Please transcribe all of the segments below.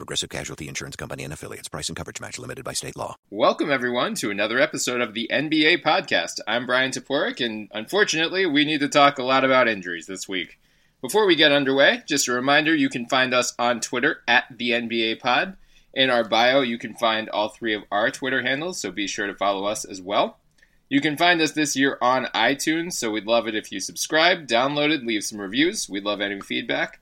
Progressive Casualty Insurance Company and affiliates. Price and coverage match limited by state law. Welcome, everyone, to another episode of the NBA podcast. I'm Bryan Toporek, and unfortunately, we need to talk a lot about injuries this week. Before we get underway, just a reminder you can find us on Twitter at the NBA Pod. In our bio, you can find all three of our Twitter handles, so be sure to follow us as well. You can find us this year on iTunes, so we'd love it if you subscribe, download it, leave some reviews. We'd love any feedback.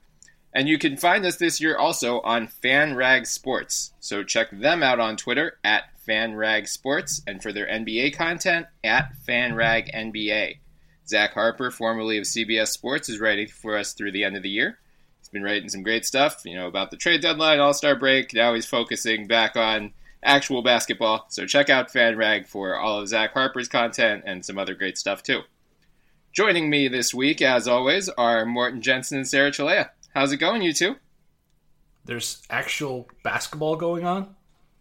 And you can find us this year also on FanRag Sports. So check them out on Twitter at FanRag Sports and for their NBA content at FanRag NBA. Zach Harper, formerly of CBS Sports, is writing for us through the end of the year. He's been writing some great stuff, you know, about the trade deadline, All Star break. Now he's focusing back on actual basketball. So check out FanRag for all of Zach Harper's content and some other great stuff too. Joining me this week, as always, are Morten Jensen and Sarah Cilea. How's it going, you two? There's actual basketball going on?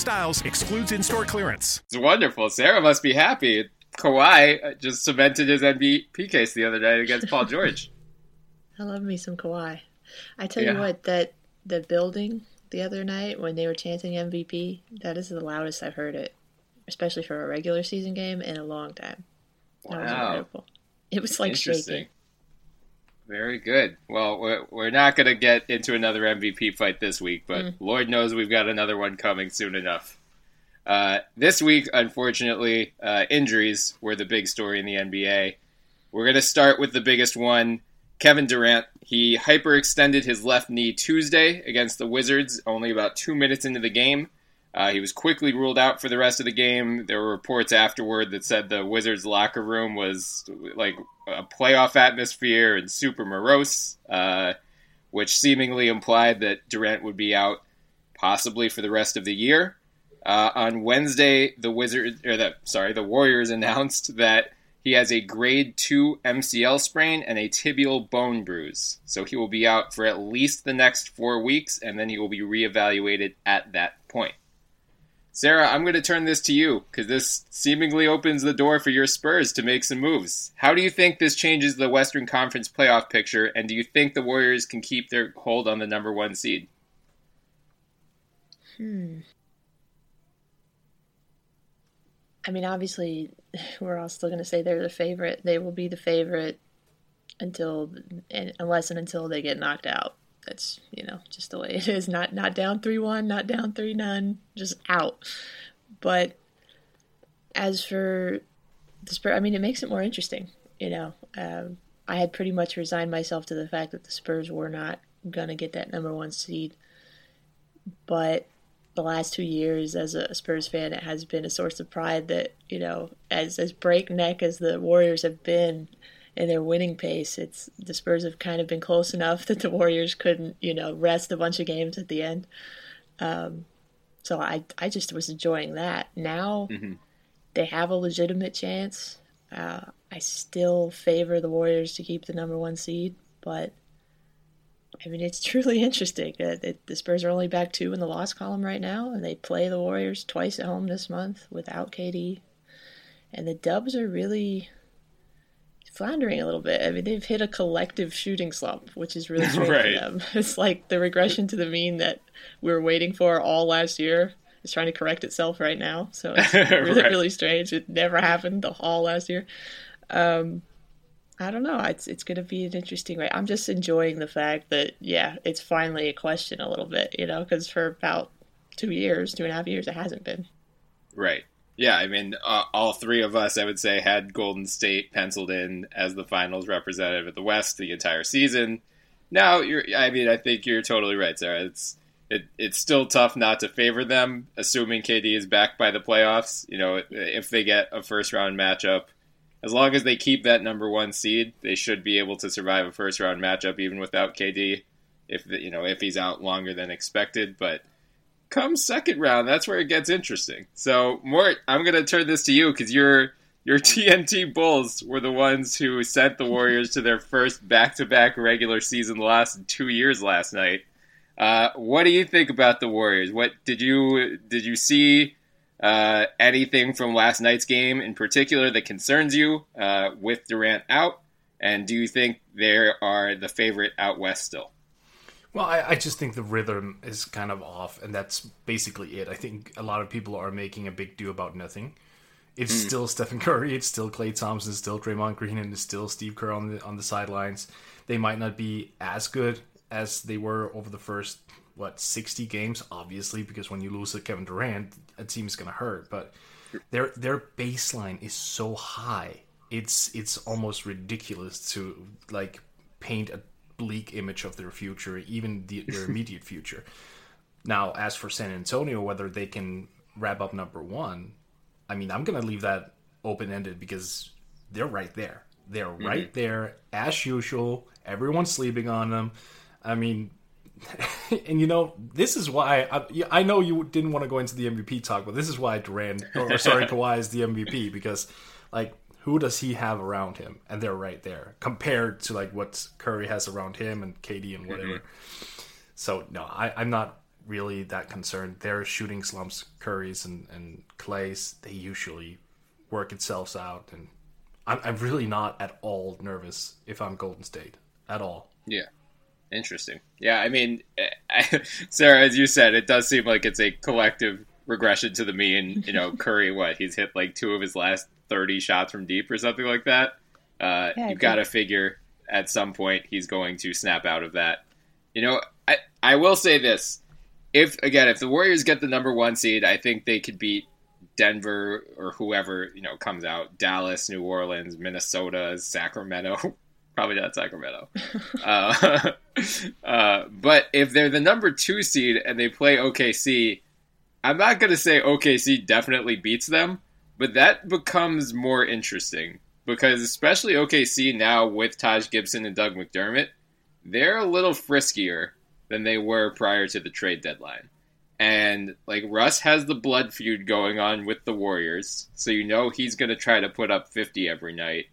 styles. Excludes in store clearance. It's wonderful. Sarah must be happy. Kawhi just cemented his MVP case the other night against Paul George. I love me some Kawhi. I tell Yeah. you what, that the building the other night when they were chanting MVP, that is the loudest I've heard it, especially for a regular season game in a long time. That was Wow. incredible. It was like Interesting. shaking. Very good. Well, we're, we're not going to get into another MVP fight this week, but Mm. Lord knows we've got another one coming soon enough. Uh, this week, unfortunately, uh, injuries were the big story in the NBA. We're going to start with the biggest one Kevin Durant. He hyperextended his left knee Tuesday against the Wizards, only about two minutes into the game. Uh, he was quickly ruled out for the rest of the game. There were reports afterward that said the Wizards' locker room was like a playoff atmosphere and super morose, uh, which seemingly implied that Durant would be out possibly for the rest of the year. Uh, on Wednesday, the Wizards, or the sorry, the Warriors announced that he has a grade two MCL sprain and a tibial bone bruise, so he will be out for at least the next four weeks, and then he will be reevaluated at that point. Sarah, I'm going to turn this to you because this seemingly opens the door for your Spurs to make some moves. How do you think this changes the Western Conference playoff picture, and do you think the Warriors can keep their hold on the number one seed? Hmm. I mean, obviously, we're all still going to say they're the favorite. They will be the favorite until, unless and until they get knocked out. That's you know just the way it is. Not not down three one, not down three none, just out. But as for the Spurs, I mean, it makes it more interesting. You know, um, I had pretty much resigned myself to the fact that the Spurs were not gonna get that number one seed, but the last two years as a Spurs fan, it has been a source of pride that you know, as as breakneck as the Warriors have been in their winning pace, it's the Spurs have kind of been close enough that the Warriors couldn't you know rest a bunch of games at the end. Um, so I I just was enjoying that. Now Mhm. they have a legitimate chance. Uh, I still favor the Warriors to keep the number one seed, but I mean, it's truly interesting. Uh, the Spurs are only back two in the loss column right now, and they play the Warriors twice at home this month without KD. And the Dubs are really floundering a little bit. I mean, they've hit a collective shooting slump, which is really strange right. for them. It's like the regression to the mean that we were waiting for all last year is trying to correct itself right now. So it's really, right. really strange. It never happened the all last year. Um, I don't know. It's it's going to be an interesting way. I'm just enjoying the fact that yeah, it's finally a question a little bit, you know, because for about two years, two and a half years, it hasn't been. Right. Yeah. I mean, uh, all three of us, I would say, had Golden State penciled in as the finals representative of the West the entire season. Now, you're. I mean, I think you're totally right, Sarah. It's it, it's still tough not to favor them, assuming KD is back by the playoffs. You know, if they get a first round matchup as long as they keep that number one seed, they should be able to survive a first round matchup even without KD. If the, you know if he's out longer than expected, but come second round, that's where it gets interesting. So, Mort, I'm going to turn this to you because your your TNT Bulls were the ones who sent the Warriors to their first back to back regular season loss in two years last night. Uh, what do you think about the Warriors? What did you did you see uh, anything from last night's game in particular that concerns you uh, with Durant out? And do you think they are the favorite out west still? Well, I, I, just think the rhythm is kind of off, and that's basically it. I think a lot of people are making a big deal about nothing. It's mm. still Stephen Curry, it's still Klay Thompson, it's still Draymond Green, and it's still Steve Kerr on the on the sidelines. They might not be as good as they were over the first what 60 games obviously because when you lose to Kevin Durant a team is going to hurt but their their baseline is so high it's it's almost ridiculous to like paint a bleak image of their future even the, their immediate future. Now as for San Antonio whether they can wrap up number 1 I mean I'm going to leave that open ended because they're right there. They're mm-hmm. right there as usual. Everyone's sleeping on them. I mean, and you know, this is why I, I know you didn't want to go into the MVP talk, but this is why Durant, or sorry, Kawhi is the MVP because, like, who does he have around him? And they're right there compared to like what Curry has around him and KD and whatever. Mm-hmm. So no, I, I'm not really that concerned. Their shooting slumps, Curry's and, and Klay's, they usually work itself out, and I'm, I'm really not at all nervous if I'm Golden State at all. Yeah. Interesting. Yeah, I mean, I, Sarah, as you said, it does seem like it's a collective regression to the mean. You know, Curry, what he's hit like two of his last thirty shots from deep or something like that. Uh, yeah, you've got to figure at some point he's going to snap out of that. You know, I I will say this: if again, if the Warriors get the number one seed, I think they could beat Denver or whoever you know comes out, Dallas, New Orleans, Minnesota, Sacramento, probably not Sacramento. uh, uh, but if they're the number two seed and they play OKC, I'm not going to say OKC definitely beats them, but that becomes more interesting because especially OKC now with Taj Gibson and Doug McDermott, they're a little friskier than they were prior to the trade deadline. And like Russ has the blood feud going on with the Warriors, so you know he's going to try to put up 50 every night.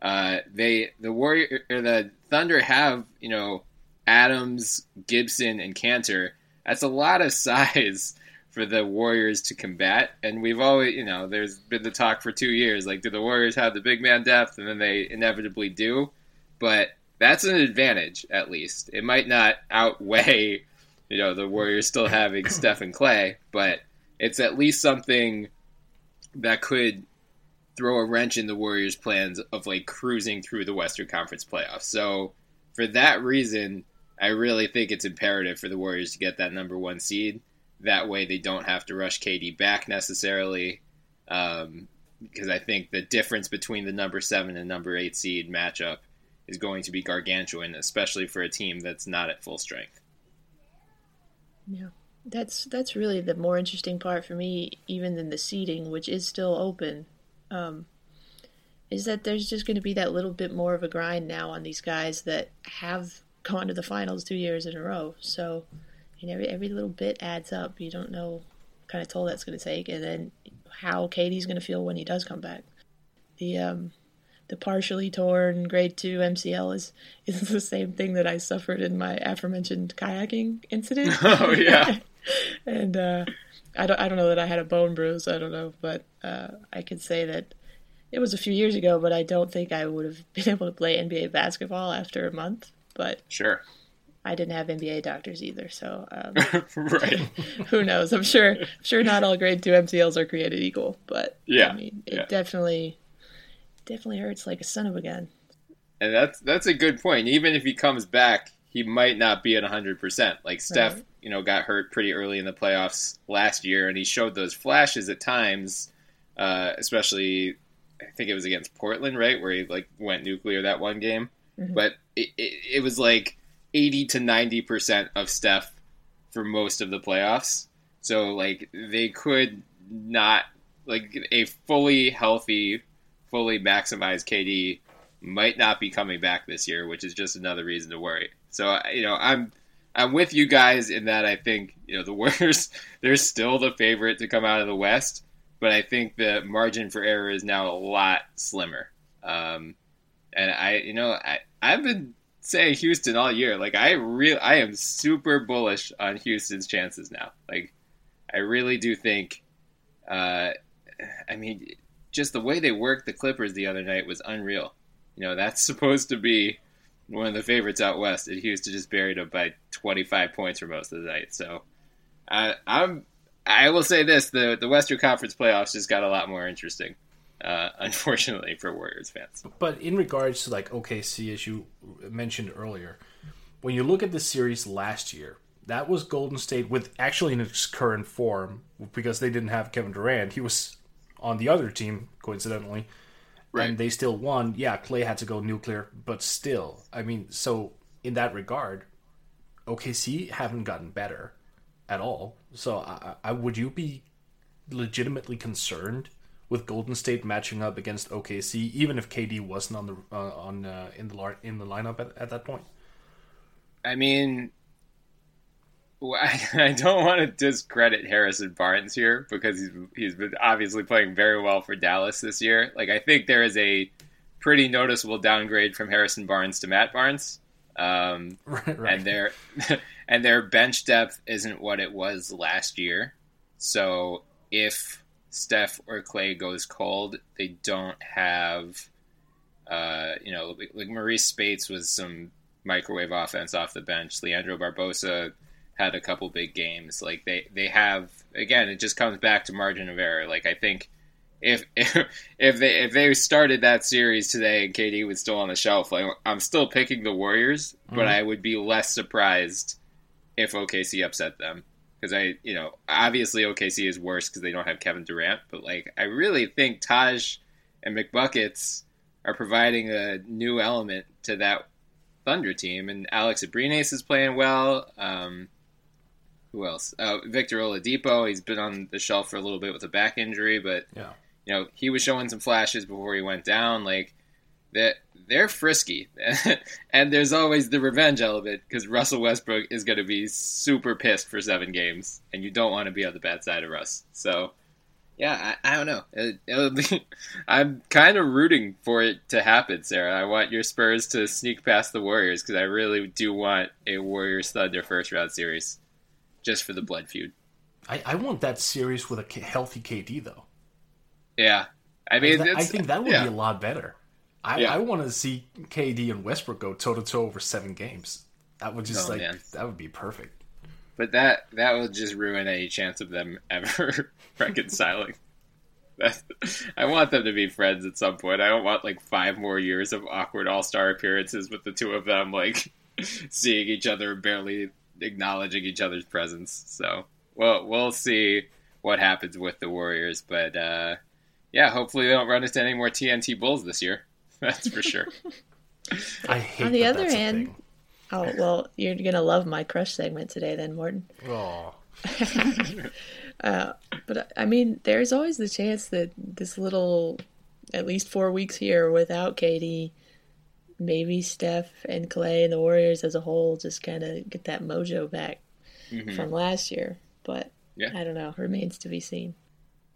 Uh, they the Warrior or the Thunder have you know Adams, Gibson, and Kanter. That's a lot of size for the Warriors to combat. And we've always, you know, there's been the talk for two years like, do the Warriors have the big man depth? And then they inevitably do. But that's an advantage, at least. It might not outweigh, you know, the Warriors still having Steph and Klay, but it's at least something that could throw a wrench in the Warriors' plans of like cruising through the Western Conference playoffs. So for that reason, I really think it's imperative for the Warriors to get that number one seed. That way, they don't have to rush KD back necessarily. Um, because I think the difference between the number seven and number eight seed matchup is going to be gargantuan, especially for a team that's not at full strength. Yeah, that's that's really the more interesting part for me, even than the seeding, which is still open um, is that there's just going to be that little bit more of a grind now on these guys that have gone to the finals two years in a row. So, you know, every, every little bit adds up. You don't know kind of toll that's going to take, and then how KD's going to feel when he does come back. The um, the partially torn grade two MCL is is the same thing that I suffered in my aforementioned kayaking incident. Oh yeah. and uh, I don't I don't know that I had a bone bruise. I don't know, but uh, I could say that it was a few years ago. But I don't think I would have been able to play NBA basketball after a month. But Sure. I didn't have NBA doctors either, so um, right. who knows? I'm sure I'm sure not all grade two MCLs are created equal, but Yeah, I mean it yeah. definitely definitely hurts like a son of a gun. And that's that's a good point. Even if he comes back, he might not be at 100%. Like Steph, Right. you know, got hurt pretty early in the playoffs last year and he showed those flashes at times, uh, especially I think it was against Portland, right, where he like went nuclear that one game. But it, it, it was like 80 to 90% of Steph for most of the playoffs. So like they could not like a fully healthy, fully maximized KD might not be coming back this year, which is just another reason to worry. So you know, I'm I'm with you guys in that I think you know the Warriors they're still the favorite to come out of the West, but I think the margin for error is now a lot slimmer. Um, and I you know I I've been saying Houston all year. Like I real I am super bullish on Houston's chances now. Like I really do think. Uh, I mean, just the way they worked the Clippers the other night was unreal. You know, that's supposed to be one of the favorites out west, and Houston just buried them by 25 points for most of the night. So, I, I'm I will say this: the the Western Conference playoffs just got a lot more interesting. Uh, unfortunately for Warriors fans. But in regards to like OKC, as you mentioned earlier, when you look at the series last year, that was Golden State with actually in its current form because they didn't have Kevin Durant. He was on the other team, coincidentally, Right. and they still won. Yeah, Klay had to go nuclear, but still, I mean, so in that regard, OKC haven't gotten better at all. So, I, I would you be legitimately concerned with Golden State matching up against OKC, even if KD wasn't on the uh, on uh, in the lar- in the lineup at, at that point? I mean, I, don't want to discredit Harrison Barnes here because he's he's been obviously playing very well for Dallas this year. Like I think there is a pretty noticeable downgrade from Harrison Barnes to Matt Barnes, um, right, right. and their and their bench depth isn't what it was last year. So if Steph or Klay goes cold, they don't have, uh, you know, like, Marreese Speights was some microwave offense off the bench. Leandro Barbosa had a couple big games. Like they they have again, it just comes back to margin of error. Like I think if if, if they if they started that series today and KD was still on the shelf, like I'm still picking the Warriors, but I would be less surprised if OKC upset them because I you know obviously OKC is worse because they don't have Kevin Durant, but like I really think Taj and McBuckets are providing a new element to that Thunder team, and Alex Abrines is playing well. Um, who else? Uh, Victor Oladipo. He's been on the shelf for a little bit with a back injury, but yeah. you know he was showing some flashes before he went down. Like that, they're frisky, and there's always the revenge element because Russell Westbrook is going to be super pissed for seven games, and you don't want to be on the bad side of Russ. So. Yeah, I, I don't know. It, be, I'm kind of rooting for it to happen, Sarah. I want your Spurs to sneak past the Warriors because I really do want a Warriors Thunder first round series, just for the blood feud. I, I want that series with a healthy KD though. Yeah, I mean, That- I think that would yeah. be a lot better. I, Yeah. I want to see KD and Westbrook go toe to toe over seven games. That would just Oh, like man. that would be perfect. But that that will just ruin any chance of them ever reconciling. That, I want them to be friends at some point. I don't want like five more years of awkward All Star appearances with the two of them like seeing each other, barely acknowledging each other's presence. So, well, we'll see what happens with the Warriors. But uh, yeah, hopefully they don't run into any more TNT Bulls this year. That's for sure. I hate On the that other that's hand- Oh well, you're gonna love my crush segment today, then, Morten. Oh, But I mean, there's always the chance that this little, at least four weeks here without KD, maybe Steph and Klay and the Warriors as a whole just kind of get that mojo back mm-hmm. from last year. But Yeah. I don't know. Remains to be seen.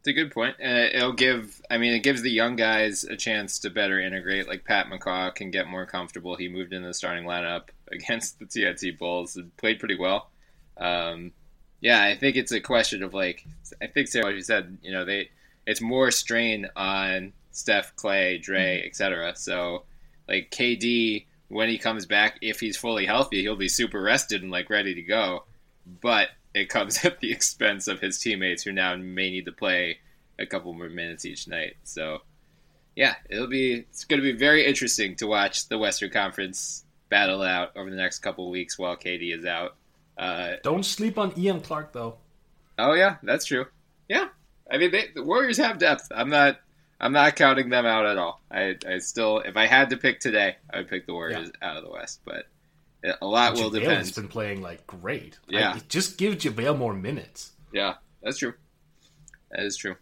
It's a good point. Uh, it'll give, I mean, it gives the young guys a chance to better integrate. Like Pat McCaw can get more comfortable. He moved into the starting lineup against the TNT Bulls and played pretty well. Um, yeah, I think it's a question of like, I think Sarah, what you said, you know, they, it's more strain on Steph, Klay, Dre, etc. So, like KD, when he comes back, if he's fully healthy, he'll be super rested and like ready to go. But it comes at the expense of his teammates who now may need to play a couple more minutes each night. So, yeah, it'll be it's going to be very interesting to watch the Western Conference battle out over the next couple of weeks while KD is out. Uh, Don't sleep on Ian Clark though. Oh yeah, that's true. Yeah, I mean they, the Warriors have depth. I'm not I'm not counting them out at all. I, I still if I had to pick today, I would pick the Warriors yeah. out of the West, but a lot will depend. Has been playing like great. Yeah, like, just give JaVale more minutes. Yeah, that's true. That is true.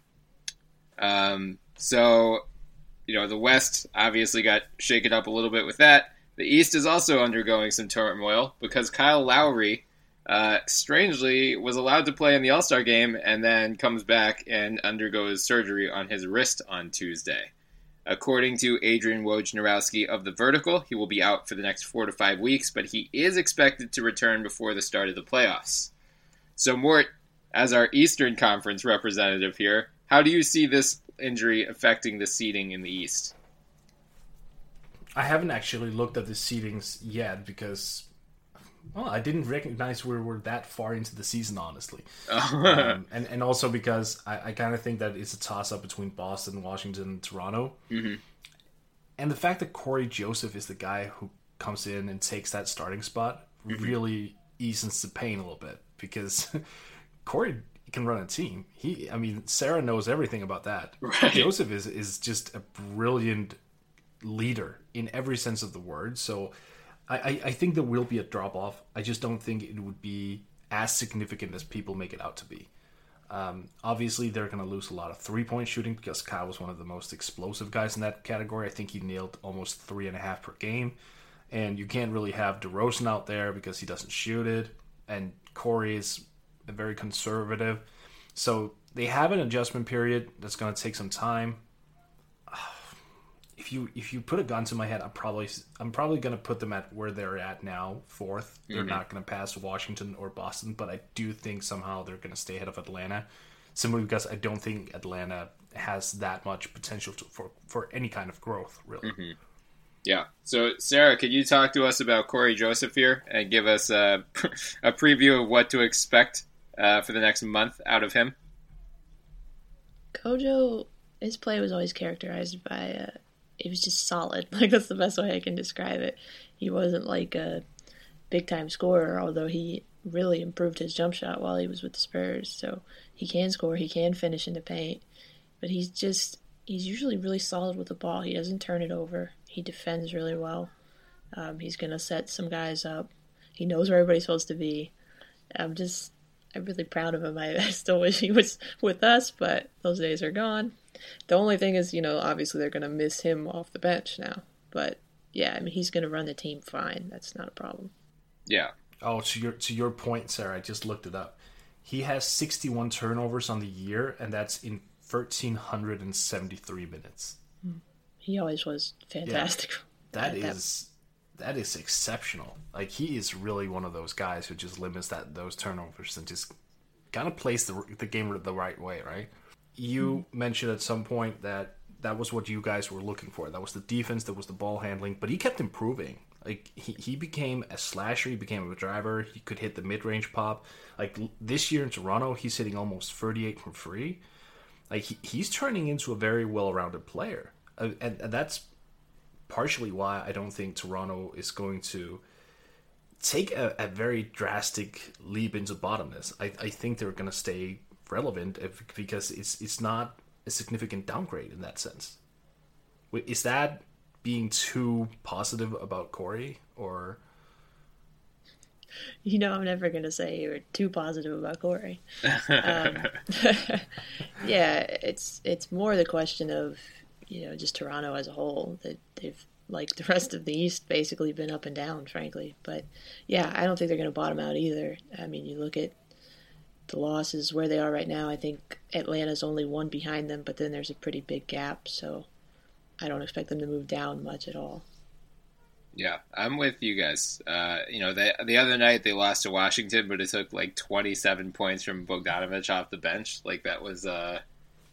Um, so, you know, the West obviously got shaken up a little bit with that. The East is also undergoing some turmoil because Kyle Lowry, uh, strangely, was allowed to play in the All Star game and then comes back and undergoes surgery on his wrist on Tuesday. According to Adrian Wojnarowski of The Vertical, he will be out for the next four to five weeks, but he is expected to return before the start of the playoffs. So, Mort, as our Eastern Conference representative here, how do you see this injury affecting the seeding in the East? I haven't actually looked at the seedings yet because well, I didn't recognize we were that far into the season, honestly. um, and and also because I, I kind of think that it's a toss up between Boston, Washington, and Toronto. Mm-hmm. And the fact that Cory Joseph is the guy who comes in and takes that starting spot mm-hmm. really eases the pain a little bit because Cory can run a team. He, I mean, Sarah knows everything about that. Right. Joseph is is just a brilliant leader in every sense of the word. So I, I think there will be a drop off. I just don't think it would be as significant as people make it out to be. Um, obviously, they're going to lose a lot of three point shooting because Kyle was one of the most explosive guys in that category. I think he nailed almost three and a half per game. And you can't really have DeRozan out there because he doesn't shoot it. And Cory is very conservative. So they have an adjustment period that's going to take some time if you if you put a gun to my head, I'm probably I'm probably going to put them at where they're at now, 4th they They're mm-hmm. not going to pass Washington or Boston, but I do think somehow they're going to stay ahead of Atlanta, simply because I don't think Atlanta has that much potential to, for for any kind of growth, really. Mm-hmm. Yeah. So, Sarah, could you talk to us about Cory Joseph here and give us a, a preview of what to expect uh, for the next month out of him? Kojo, his play was always characterized by uh, it was just solid. Like that's the best way I can describe it. He wasn't like a big time scorer, although he really improved his jump shot while he was with the Spurs. So he can score, he can finish in the paint, but he's just he's usually really solid with the ball. He doesn't turn it over. He defends really well. Um, he's gonna set some guys up. He knows where everybody's supposed to be. I'm just I'm really proud of him. I, I still wish he was with us, but those days are gone. The only thing is, you know, obviously they're going to miss him off the bench now. But yeah, I mean, he's going to run the team fine. That's not a problem. Yeah. Oh, to your to your point, Sarah, I just looked it up. He has 61 turnovers on the year, and that's in 1,373 minutes. Hmm. He always was fantastic. Yeah. That is that is exceptional. Like he is really one of those guys who just limits that those turnovers and just kind of plays the the game the right way, right? You mm-hmm. mentioned at some point that that was what you guys were looking for. That was the defense, that was the ball handling, but he kept improving. Like he, he became a slasher, he became a driver, he could hit the mid range pop. Like this year in Toronto, he's hitting almost 38 from free. Like he, he's turning into a very well rounded player. Uh, and, and that's partially why I don't think Toronto is going to take a, a very drastic leap into bottomness. I, I think they're going to stay relevant if, because it's it's not a significant downgrade in that sense. Is that being too positive about Cory or? You know, I'm never gonna say you're too positive about Cory. um, yeah, it's it's more the question of you know just Toronto as a whole that they've like the rest of the East basically been up and down, frankly. But yeah, I don't think they're gonna bottom out either. I mean, you look at the losses where they are right now, I think Atlanta's only one behind them, but then there's a pretty big gap, so I don't expect them to move down much at all. Yeah, I'm with you guys. Uh, you know, they, the other night they lost to Washington, but it took like 27 points from Bogdanovic off the bench. Like that was, uh,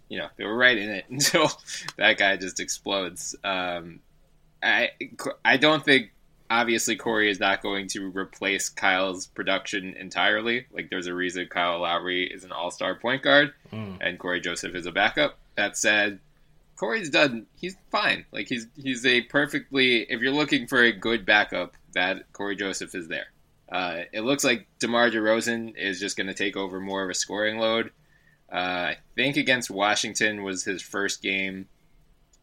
you know, they were right in it until that guy just explodes. Um, I I don't think obviously Cory is not going to replace Kyle's production entirely. Like there's a reason Kyle Lowry is an All Star point guard Mm. and Cory Joseph is a backup. That said, Cory's done. He's fine. Like he's he's a perfectly. If you're looking for a good backup, that Cory Joseph is there. Uh, it looks like DeMar DeRozan is just going to take over more of a scoring load. Uh, I think against Washington was his first game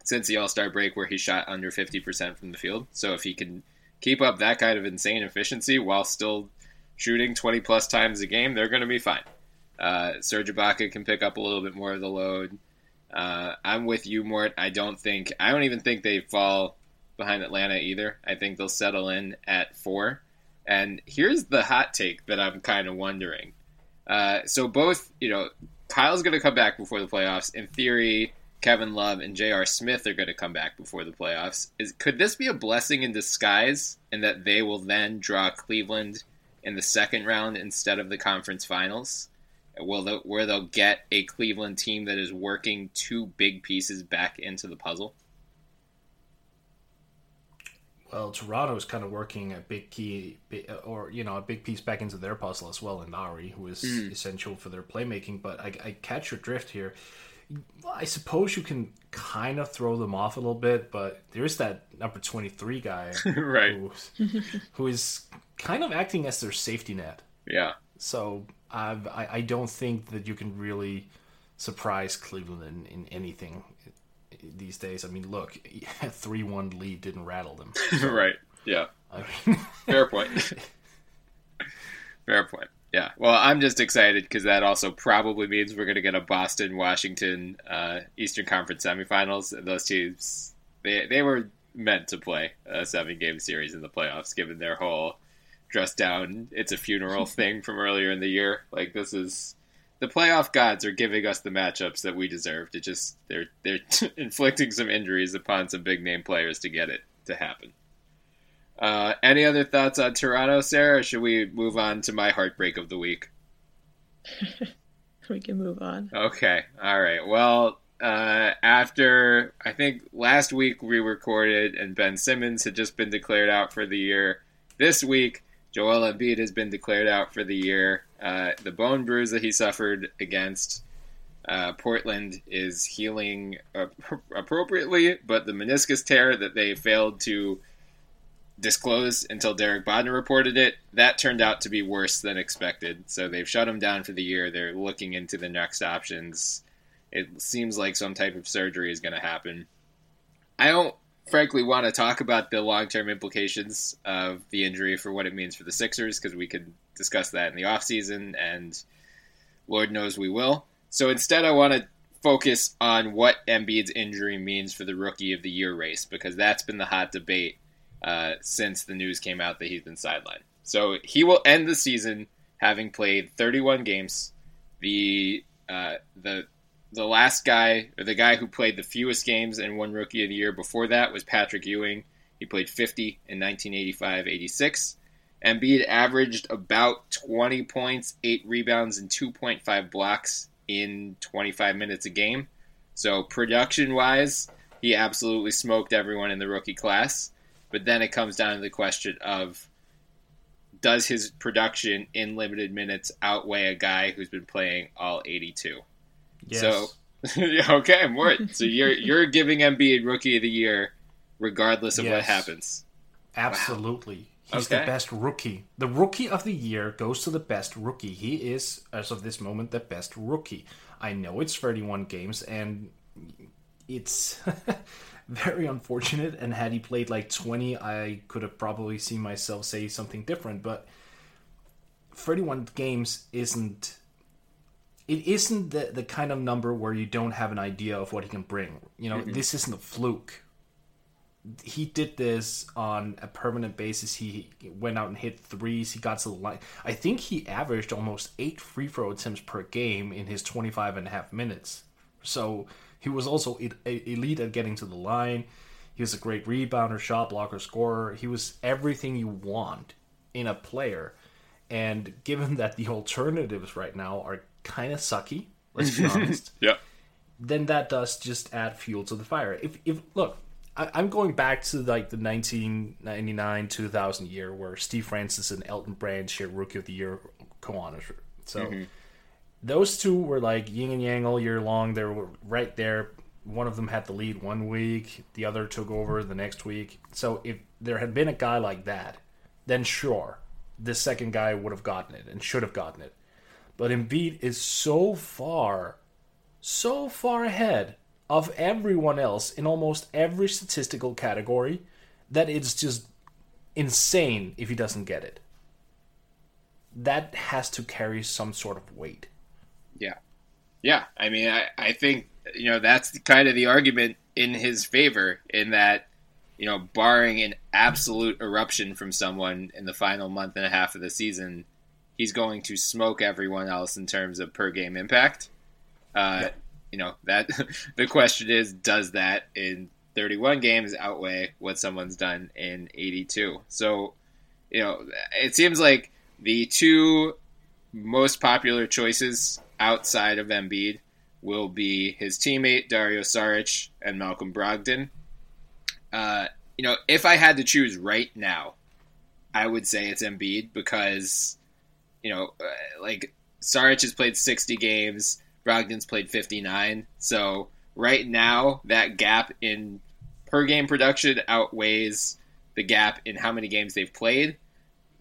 since the All Star break where he shot under 50% from the field. So if he can keep up that kind of insane efficiency while still shooting 20 plus times a game, they're going to be fine. Uh, Serge Ibaka can pick up a little bit more of the load. Uh, I'm with you, Mort. I don't think, I don't even think they fall behind Atlanta either. I think they'll settle in at four. And here's the hot take that I'm kind of wondering. Uh, so both, you know, Kyle's going to come back before the playoffs. In theory, Kevin Love and J.R. Smith are going to come back before the playoffs. Is could this be a blessing in disguise, in that they will then draw Cleveland in the second round instead of the conference finals? Will where they'll get a Cleveland team that is working two big pieces back into the puzzle? Well, Toronto's kind of working a big key, or you know, a big piece back into their puzzle as well in Lowry, who is hmm. essential for their playmaking. But I, I catch your drift here. I suppose you can kind of throw them off a little bit, but there is that number twenty-three guy, Right. who, who is kind of acting as their safety net. Yeah. So I've, I, I don't think that you can really surprise Cleveland in, in anything these days. I mean, look, a three-one lead didn't rattle them. right. Yeah. I mean, Fair point. Fair point. Yeah. Well, I'm just excited because that also probably means we're going to get a Boston Washington uh, Eastern Conference semifinals. Those teams, they they were meant to play a seven game series in the playoffs, given their whole dress down, it's a funeral thing from earlier in the year. Like this is the playoff gods are giving us the matchups that we deserved. It just they're they're inflicting some injuries upon some big name players to get it to happen. Uh, any other thoughts on Toronto, Sarah? Or should we move on to my heartbreak of the week? We can move on. Okay, all right. Well, uh, after I think last week we recorded and Ben Simmons had just been declared out for the year. This week, Joel Embiid has been declared out for the year. Uh, the bone bruise that he suffered against uh, Portland is healing uh, appropriately, but the meniscus tear that they failed to disclose until Derek Bodner reported it, that turned out to be worse than expected. So they've shut him down for the year. They're looking into the next options. It seems like some type of surgery is going to happen. I don't frankly want to talk about the long term implications of the injury for what it means for the Sixers because we could discuss that in the offseason, and Lord knows we will. So instead, I want to focus on what Embiid's injury means for the Rookie of the Year race because that's been the hot debate uh, since the news came out that he's been sidelined. So he will end the season having played 31 games. The uh, the the last guy, or the guy who played the fewest games and won Rookie of the Year before that was Patrick Ewing. He played 50 in 1985-86. Embiid averaged about 20 points, 8 rebounds, and 2.5 blocks in 25 minutes a game. So production-wise, he absolutely smoked everyone in the rookie class. But then it comes down to the question of does his production in limited minutes outweigh a guy who's been playing all 82? yes. So okay, Mort. So you're you're giving Embiid Rookie of the Year, regardless of what happens. Absolutely. He's Okay. the best rookie. The rookie of the year goes to the best rookie. He is, as of this moment, the best rookie. I know it's 31 games and it's very unfortunate. And had he played like 20, I could have probably seen myself say something different. But 31 games isn't. It isn't the, the kind of number where you don't have an idea of what he can bring. You know, this isn't a fluke he did this on a permanent basis. He went out and hit threes. He got to the line. I think he averaged almost eight free throw attempts per game in his 25 and a half minutes. So he was also elite at getting to the line. He was a great rebounder, shot blocker, scorer. He was everything you want in a player. And given that the alternatives right now are kind of sucky, let's be honest. yeah. Then that does just add fuel to the fire. If if look, I, am going back to like the 1999 2000 year where Steve Francis and Elton Brand shared Rookie of the Year co-honors. So mm-hmm. Those two were like yin and yang all year long. They were right there. One of them had the lead one week, the other took over the next week. So if there had been a guy like that, then sure, the second guy would have gotten it and should have gotten it. But Embiid is so far, so far ahead of everyone else in almost every statistical category that it's just insane if he doesn't get it. That has to carry some sort of weight. Yeah. Yeah. I mean, I, I think, you know, that's kind of the argument in his favor, in that, you know, barring an absolute eruption from someone in the final month and a half of the season, he's going to smoke everyone else in terms of per game impact. Uh, yeah you know that the question is, does that in 31 games outweigh what someone's done in 82? So, you know, it seems like the two most popular choices outside of Embiid will be his teammate Dario Saric and Malcolm Brogdon. Uh, you know, if I had to choose right now, I would say it's Embiid because, you know, uh, like Saric has played 60 games. Brogdon's played 59. So right now, that gap in per game production outweighs the gap in how many games they've played.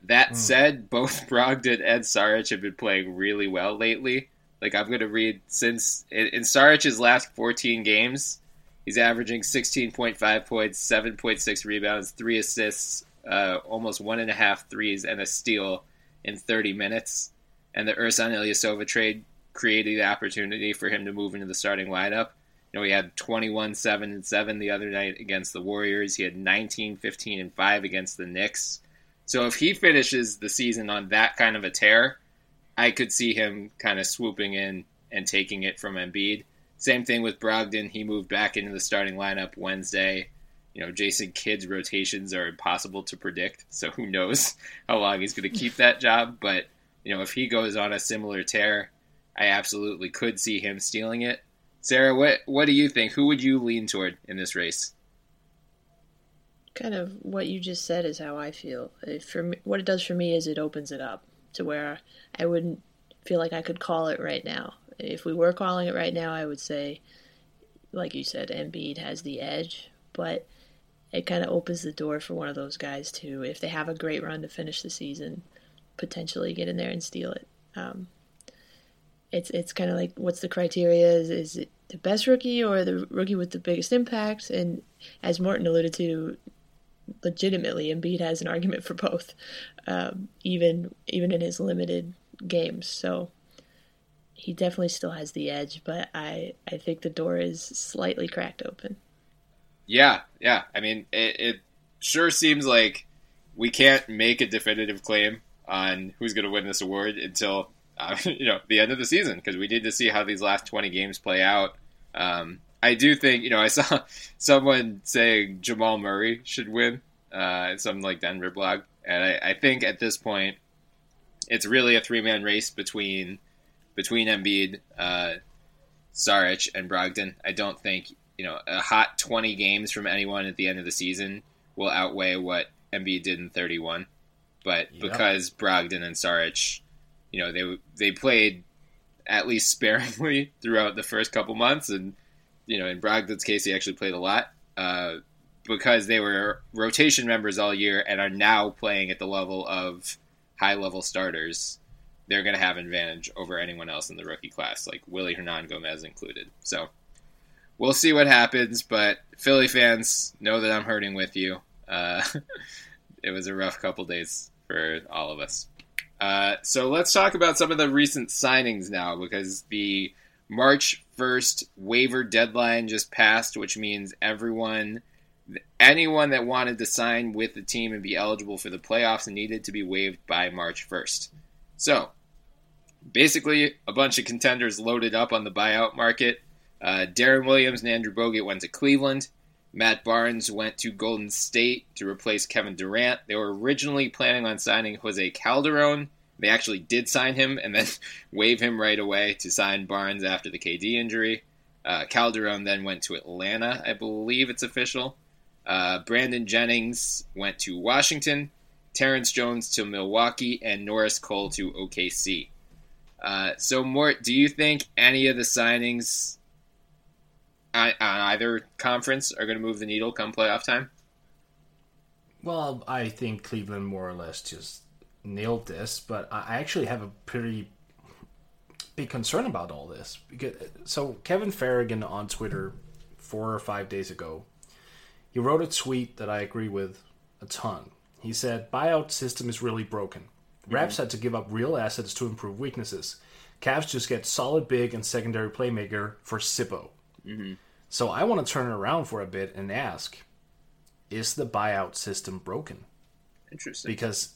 That mm. said, both Brogdon and Saric have been playing really well lately. Like I'm to read since in, Saric's last 14 games, he's averaging 16.5 points, 7.6 rebounds, three assists, uh, almost one and a half threes, and a steal in 30 minutes. And the Ersan Ilyasova trade created the opportunity for him to move into the starting lineup. You know, he had 21 7 and 7 the other night against the Warriors. He had 19 15 and 5 against the Knicks. So if he finishes the season on that kind of a tear, I could see him kind of swooping in and taking it from Embiid. Same thing with Brogdon. He moved back into the starting lineup Wednesday. You know, Jason Kidd's rotations are impossible to predict, so who knows how long he's going to keep that job. But, you know, if he goes on a similar tear, I absolutely could see him stealing it. Sarah, what what do you think? Who would you lean toward in this race? Kind of what you just said is how I feel. For me, what it does for me is it opens it up to where I wouldn't feel like I could call it right now. If we were calling it right now, I would say, like you said, Embiid has the edge, but it kind of opens the door for one of those guys to, if they have a great run to finish the season, potentially get in there and steal it. Um, it's it's kind of like what's the criteria? Is is it the best rookie or the rookie with the biggest impact? And as Morten alluded to, legitimately, Embiid has an argument for both, um, even even in his limited games. So he definitely still has the edge, but I I think the door is slightly cracked open. Yeah, yeah. I mean, it, it sure seems like we can't make a definitive claim on who's going to win this award until uh, you know the end of the season because we need to see how these last 20 games play out. Um, I do think you know I saw someone saying Jamal Murray should win uh, some like Denver blog, and I, I, think at this point it's really a three man race between between Embiid, uh, Saric, and Brogdon. I don't think you know a hot 20 games from anyone at the end of the season will outweigh what Embiid did in 31. But yep. because Brogdon and Saric you know they they played at least sparingly throughout the first couple months, and you know in Brogdon's case he actually played a lot uh, because they were rotation members all year and are now playing at the level of high level starters. They're going to have an advantage over anyone else in the rookie class, like Willy Hernangomez included. So we'll see what happens, but Philly fans know that I'm hurting with you. Uh, it was a rough couple days for all of us. Uh, so let's talk about some of the recent signings now because the March 1st waiver deadline just passed, which means everyone anyone that wanted to sign with the team and be eligible for the playoffs needed to be waived by March 1st. So, basically, a bunch of contenders loaded up on the buyout market. Uh, Deron Williams and Andrew Bogut went to Cleveland. Matt Barnes went to Golden State to replace Kevin Durant. They were originally planning on signing Jose Calderon. They actually did sign him and then waive him right away to sign Barnes after the KD injury. Uh, Calderon then went to Atlanta, I believe it's official. Uh, Brandon Jennings went to Washington. Terrence Jones to Milwaukee, and Norris Cole to OKC. Uh, so, Mort, do you think any of the signings on, either conference are going to move the needle come playoff time? Well, I think Cleveland more or less just nailed this, but I actually have a pretty big concern about all this. Because, so, Kevin Farragon on Twitter four or five days ago, he wrote a tweet that I agree with a ton. He said, buyout system is really broken. Mm-hmm. Raps had to give up real assets to improve weaknesses. Cavs just get solid big and secondary playmaker for Sippo. Mm-hmm. So I want to turn it around for a bit and ask: Is the buyout system broken? Interesting. Because,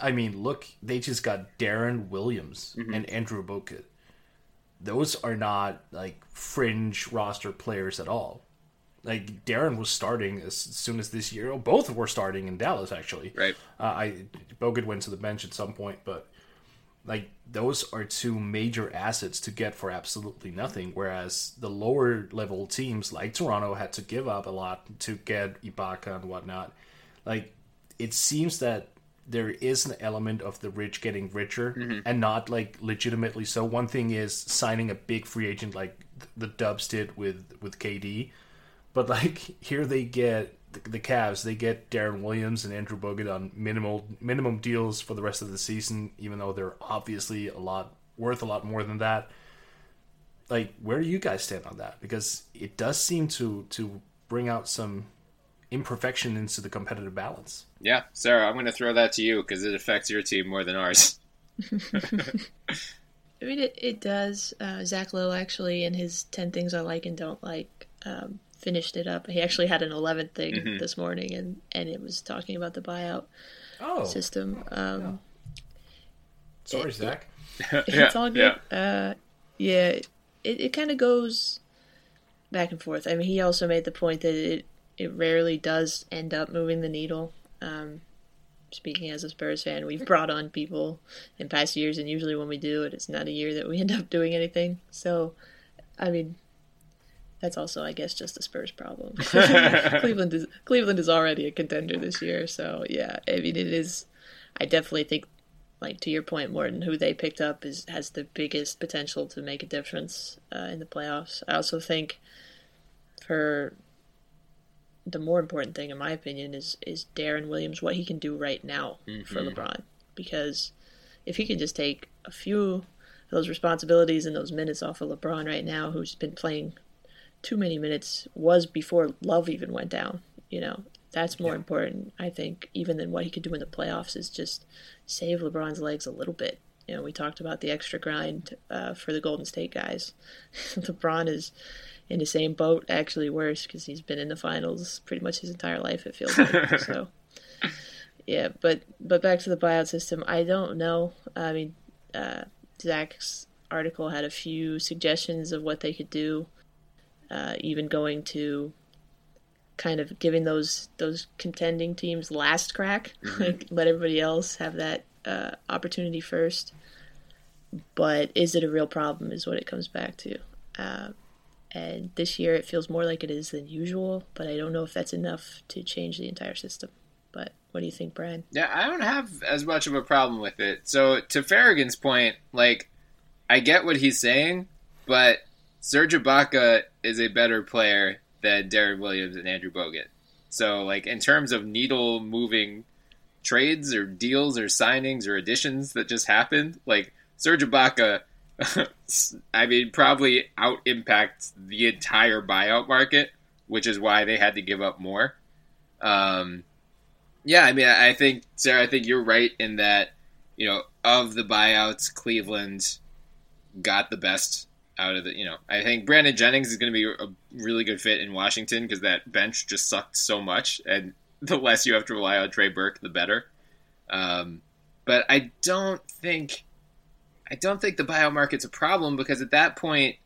I mean, look, they just got Deron Williams mm-hmm. and Andrew Bogut. Those are not like fringe roster players at all. Like Deron was starting as soon as this year. Both were starting in Dallas actually. Right. Uh, I Bogut went to the bench at some point, but like those are two major assets to get for absolutely nothing. Whereas the lower level teams like Toronto had to give up a lot to get Ibaka and whatnot. Like it seems that there is an element of the rich getting richer mm-hmm. and not like legitimately so. One thing is signing a big free agent like the Dubs did with with KD, but like here they get the, the Cavs, they get Deron Williams and Andrew Bogut on minimal minimum deals for the rest of the season, even though they're obviously a lot worth a lot more than that. Like, where do you guys stand on that? Because it does seem to to bring out some imperfection into the competitive balance. Yeah, Sarah, I'm going to throw that to you because it affects your team more than ours. I mean, it, it does. Uh, Zach Lowe actually, in his 10 Things I Like and Don't Like, um, finished it up. He actually had an 11th thing mm-hmm. this morning, and and it was talking about the buyout oh. system. Um, Sorry, it, Zach. It, it's all good. Yeah, uh, yeah it, it kind of goes back and forth. I mean, he also made the point that it it rarely does end up moving the needle. Um, speaking as a Spurs fan, we've brought on people in past years, and usually when we do it, it's not a year that we end up doing anything. So, I mean, that's also, I guess, just a Spurs problem. Cleveland is Cleveland is already a contender this year, so yeah. I mean, it is. I definitely think, like to your point, Morten, who they picked up is has the biggest potential to make a difference uh, in the playoffs. I also think, for the more important thing, in my opinion, is is Deron Williams what he can do right now mm-hmm. for LeBron, because if he can just take a few of those responsibilities and those minutes off of LeBron right now, who's been playing too many minutes was before Love even went down. You know, that's more yeah. important, I think, even than what he could do in the playoffs, is just save LeBron's legs a little bit. You know, we talked about the extra grind uh, for the Golden State guys. LeBron is in the same boat, actually worse, because he's been in the finals pretty much his entire life, it feels like. so, yeah, but but back to the buyout system, I don't know. I mean, uh, Zach's article had a few suggestions of what they could do uh, even going to kind of giving those those contending teams last crack, mm-hmm. like let everybody else have that uh, opportunity first. But is it a real problem? Is what it comes back to. Uh, and this year it feels more like it is than usual, but I don't know if that's enough to change the entire system. But what do you think, Bryan? Yeah, I don't have as much of a problem with it. So to Farragon's point, like I get what he's saying, but Serge Ibaka is a better player than Deron Williams and Andrew Bogut. So, like in terms of needle moving trades or deals or signings or additions that just happened, like Serge Ibaka, I mean, probably out impacts the entire buyout market, which is why they had to give up more. Um, yeah, I mean, I think Sarah, I think you're right in that you know of the buyouts, Cleveland got the best out of the you know I think Brandon Jennings is going to be a really good fit in Washington because that bench just sucked so much, and the less you have to rely on Trey Burke, the better. Um, but I don't think I don't think the buyout market's a problem because at that point,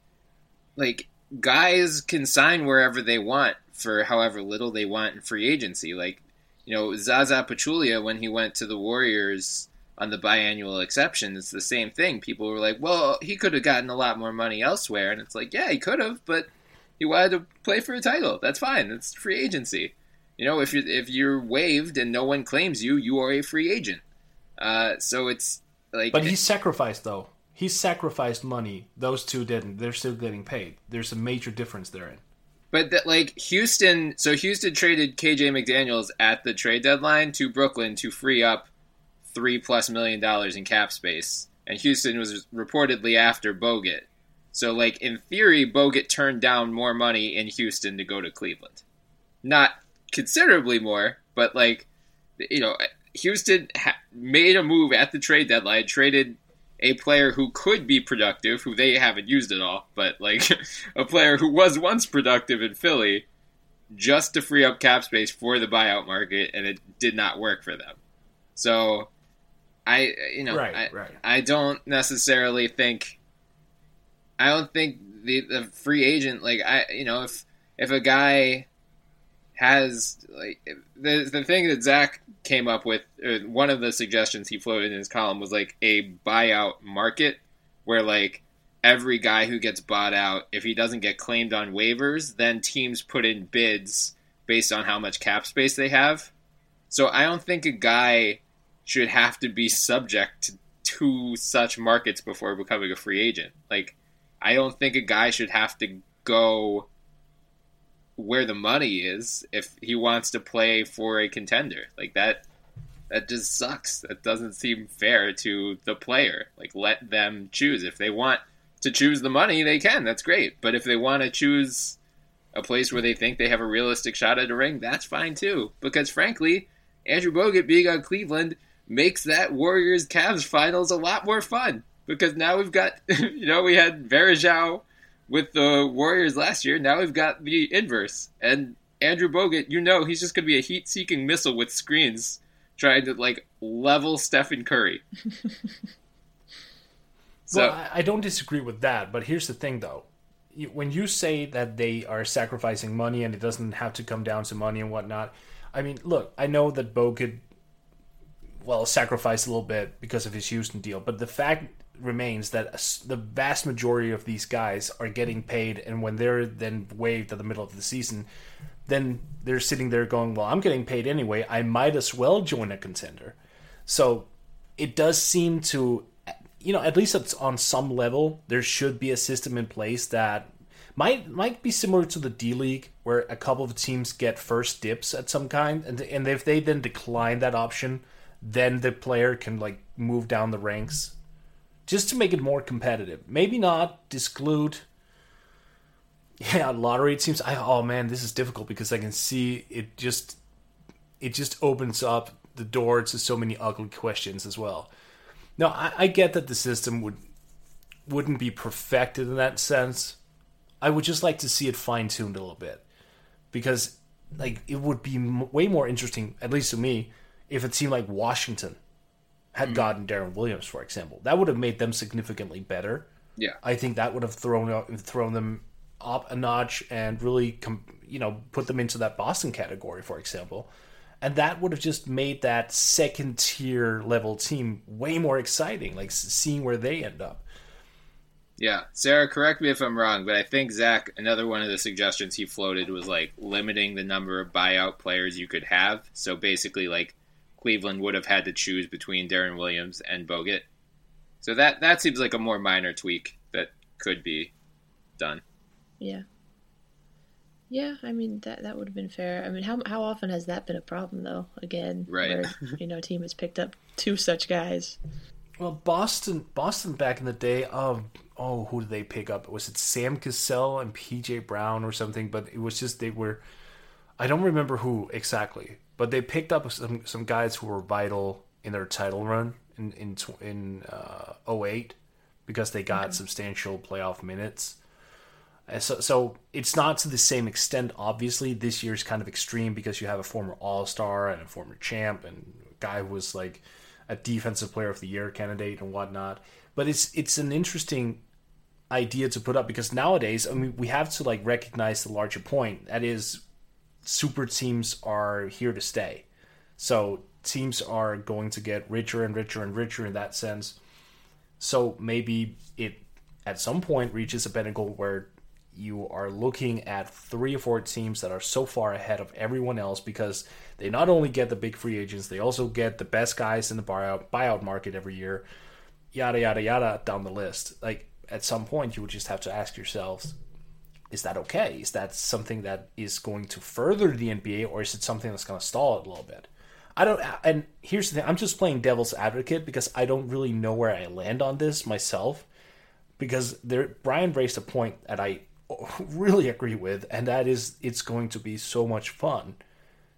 like guys can sign wherever they want for however little they want in free agency. Like you know Zaza Pachulia when he went to the Warriors on the biannual exception, it's the same thing. People were like, well, he could have gotten a lot more money elsewhere. And it's like, yeah, he could have, but he wanted to play for a title. That's fine. It's free agency. You know, if you're, if you're waived and no one claims you, you are a free agent. Uh, so it's like. But he sacrificed, though. He sacrificed money. Those two didn't. They're still getting paid. There's a major difference therein. But that, like Houston, so Houston traded KJ McDaniels at the trade deadline to Brooklyn to free up three plus million dollars in cap space, and Houston was reportedly after Bogut. So, like in theory, Bogut turned down more money in Houston to go to Cleveland. Not considerably more, but like you know, Houston ha- made a move at the trade deadline, traded a player who could be productive, who they haven't used at all, but like a player who was once productive in Philly, just to free up cap space for the buyout market, and it did not work for them. So I you know Right, I, right. I don't necessarily think I don't think the the free agent like I you know if if a guy has like the the thing that Zach came up with uh, one of the suggestions he floated in his column was like a buyout market where like every guy who gets bought out if he doesn't get claimed on waivers then teams put in bids based on how much cap space they have so I don't think a guy should have to be subject to, to such markets before becoming a free agent. Like, I don't think a guy should have to go where the money is if he wants to play for a contender. Like that that just sucks. That doesn't seem fair to the player. Like let them choose. If they want to choose the money, they can. That's great. But if they want to choose a place where they think they have a realistic shot at a ring, that's fine too. Because frankly, Andrew Bogut being on Cleveland makes that Warriors Cavs finals a lot more fun because now we've got you know we had Varejao with the Warriors last year. Now we've got the inverse and Andrew Bogut. You know he's just going to be a heat-seeking missile with screens trying to like level Stephen Curry. so well, I, I don't disagree with that, but here's the thing, though. When you say that they are sacrificing money and it doesn't have to come down to money and whatnot, I mean, look, I know that Bogut, well, sacrificed a little bit because of his Houston deal, but the fact remains that the vast majority of these guys are getting paid, and when they're then waived at the middle of the season, then they're sitting there going, "Well, I'm getting paid anyway. I might as well join a contender." So it does seem to, you know, at least it's on some level, there should be a system in place that might might be similar to the D League, where a couple of teams get first dips at some kind, and and if they then decline that option, then the player can like move down the ranks, just to make it more competitive. Maybe not exclude. Yeah, lottery. It seems. I, oh man, this is difficult because I can see it just. It just opens up the door to so many ugly questions as well. Now, I, I get that the system would wouldn't be perfected in that sense. I would just like to see it fine tuned a little bit because, like, it would be way more interesting, at least to me, if it seemed like Washington had mm-hmm. gotten Deron Williams, for example. That would have made them significantly better. yeah, I think that would have thrown uh, thrown them up a notch and really, you know, put them into that Boston category, for example. And that would have just made that second tier level team way more exciting, like seeing where they end up. Yeah, Sarah, correct me if I'm wrong, but I think Zach, another one of the suggestions he floated was like limiting the number of buyout players you could have. So basically, like Cleveland would have had to choose between Deron Williams and Bogut. So that that seems like a more minor tweak that could be done. Yeah. Yeah, I mean that that would have been fair. I mean, how how often has that been a problem though? Again, Right. where you know a team has picked up two such guys. Well, Boston, Boston back in the day. Um, oh, who did they pick up? Was it Sam Cassell and PJ Brown or something? But it was just they were. I don't remember who exactly, but they picked up some some guys who were vital in their title run in in in uh, 08. because they got okay. substantial playoff minutes. So, so it's not to the same extent. Obviously, this year's kind of extreme because you have a former All Star and a former champ and a guy who was like a Defensive Player of the Year candidate and whatnot. But it's it's an interesting idea to put up because nowadays, I mean, we have to like recognize the larger point. That is, super teams are here to stay. So teams are going to get richer and richer and richer in that sense. So maybe it at some point reaches a pinnacle where you are looking at three or four teams that are so far ahead of everyone else because they not only get the big free agents, they also get the best guys in the buyout buyout market every year, yada yada yada down the list. Like at some point, you would just have to ask yourselves, is that okay? Is that something that is going to further the NBA, or is it something that's going to stall it a little bit? I don't. And here's the thing: I'm just playing devil's advocate because I don't really know where I land on this myself. Because there, Bryan raised a point that I really agree with, and that is it's going to be so much fun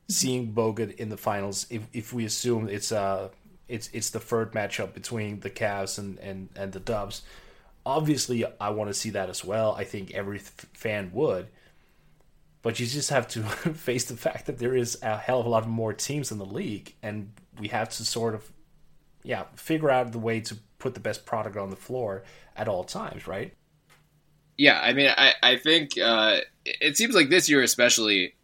seeing Bogut in the finals. If if we assume it's uh it's it's the third matchup between the Cavs and and and the Dubs. Obviously, I want to see that as well. I think every fan would. But you just have to face the fact that there is a hell of a lot more teams in the league, and we have to sort of, yeah, figure out the way to put the best product on the floor at all times, right? Yeah, I mean, I I think uh, it seems like this year especially,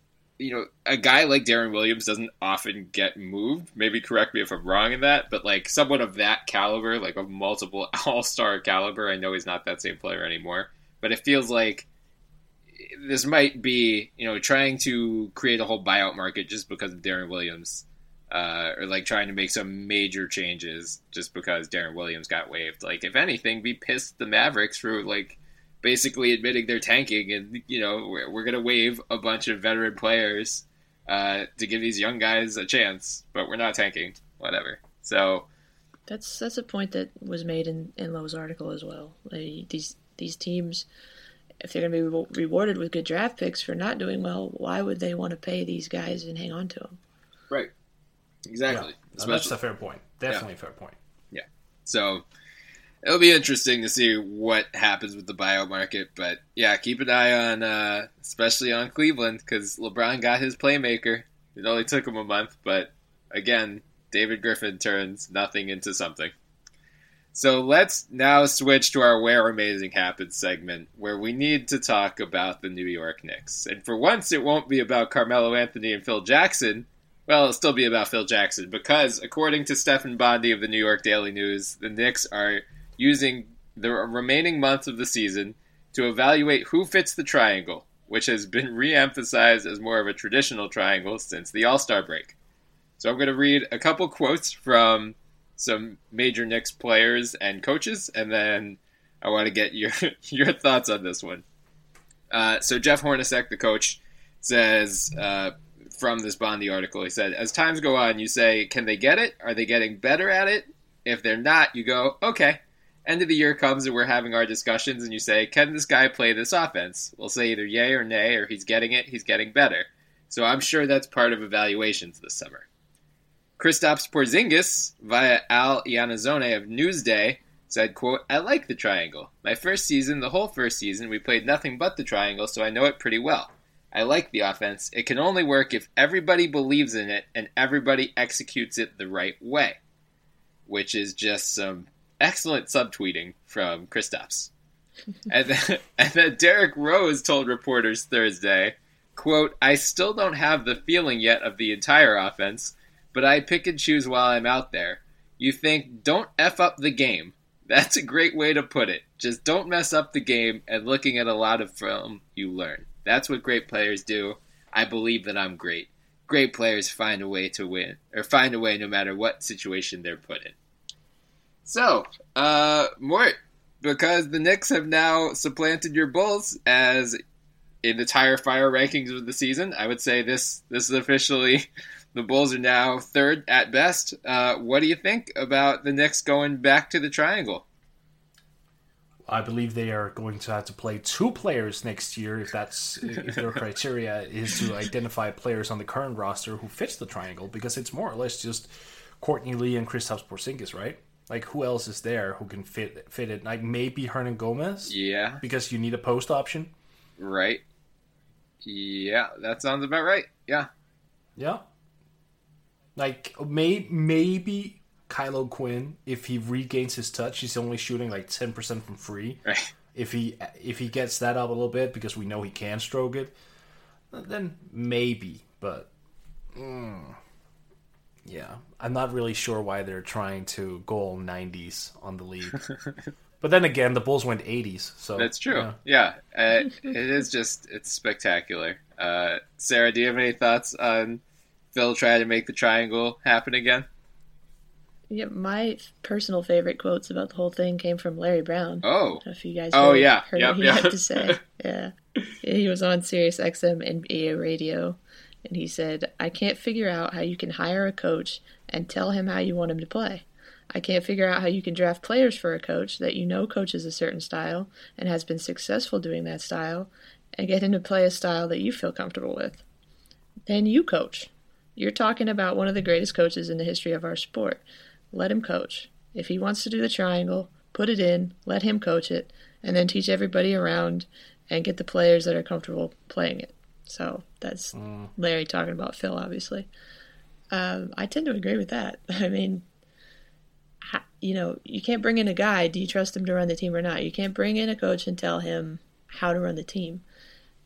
you know, a guy like Deron Williams doesn't often get moved. Maybe correct me if I'm wrong in that, but like someone of that caliber, like a multiple All Star caliber, I know he's not that same player anymore, but it feels like this might be, you know, trying to create a whole buyout market just because of Deron Williams. Uh, or like trying to make some major changes just because Deron Williams got waived. Like, if anything, be pissed the Mavericks for like basically admitting they're tanking, and you know we're, we're gonna waive a bunch of veteran players uh, to give these young guys a chance, but we're not tanking. Whatever. So that's that's a point that was made in in Lowe's article as well. Like, these these teams, if they're going to be rewarded with good draft picks for not doing well, why would they want to pay these guys and hang on to them? Right. Exactly. Yeah, that's a fair point. Definitely yeah. a fair point. Yeah. So it'll be interesting to see what happens with the buyout market. But yeah, keep an eye on, uh, especially on Cleveland, because LeBron got his playmaker. It only took him a month, but again, David Griffin turns nothing into something. So let's now switch to our Where Amazing Happens segment, where we need to talk about the New York Knicks. And for once, it won't be about Carmelo Anthony and Phil Jackson. Well, it'll still be about Phil Jackson, because according to Stefan Bondy of the New York Daily News, the Knicks are using the remaining months of the season to evaluate who fits the triangle, which has been re emphasized as more of a traditional triangle since the All Star break. So I'm going to read a couple quotes from some major Knicks players and coaches, and then I want to get your your thoughts on this one. Uh, so Jeff Hornacek, the coach, says uh, from this Bondy article, he said, as times go on, you say, can they get it? Are they getting better at it? If they're not, you go, okay, end of the year comes and we're having our discussions, and you say, Can this guy play this offense? We'll say either yay or nay, or he's getting it, he's getting better. So I'm sure that's part of evaluations this summer. Kristaps Porzingis, via Al Iannazzone of Newsday, said, quote, I like the triangle. My first season, the whole first season, we played nothing but the triangle, so I know it pretty well. I like the offense. It can only work if everybody believes in it and everybody executes it the right way. Which is just some excellent subtweeting from Kristaps. and, and then Derrick Rose told reporters Thursday, quote, I still don't have the feeling yet of the entire offense, but I pick and choose while I'm out there. You think, don't F up the game. That's a great way to put it. Just don't mess up the game, and looking at a lot of film, you learn. That's what great players do. I believe that I'm great. Great players find a way to win, or find a way no matter what situation they're put in. So, uh, Mort, because the Knicks have now supplanted your Bulls as in the tire fire rankings of the season, I would say this this is officially the Bulls are now third at best. Uh, what do you think about the Knicks going back to the triangle? I believe they are going to have to play two players next year if that's if their criteria is to identify players on the current roster who fits the triangle because it's more or less just Courtney Lee and Kristaps Porzingis, right? Like who else is there who can fit fit it? Like maybe Hernangomez Yeah, because you need a post option. right. Yeah, that sounds about right. Yeah. Yeah. Like may maybe Kyle O'Quinn if he regains his touch, he's only shooting like ten percent from free. Right. If he if he gets that up a little bit because we know he can stroke it, then maybe. But mm, yeah, I'm not really sure why they're trying to goal 90s on the league. but then again, the Bulls went 80s, so That's true. yeah. Yeah, uh, it is just it's spectacular. Uh, Sarah, do you have any thoughts on Phil trying to make the triangle happen again? Yeah, my personal favorite quotes about the whole thing came from Larry Brown. Oh, I if you guys Oh, heard, yeah. heard Yep, what he yeah. had to say. Yeah. He was on Sirius XM NBA radio, and he said, I can't figure out how you can hire a coach and tell him how you want him to play. I can't figure out how you can draft players for a coach that you know coaches a certain style and has been successful doing that style and get him to play a style that you feel comfortable with. Then you coach. You're talking about one of the greatest coaches in the history of our sport. Let him coach. If he wants to do the triangle, put it in, let him coach it, and then teach everybody around and get the players that are comfortable playing it. So that's Larry talking about Phil, obviously. Um, I tend to agree with that. I mean, you know, you can't bring in a guy. Do you trust him to run the team or not? You can't bring in a coach and tell him how to run the team.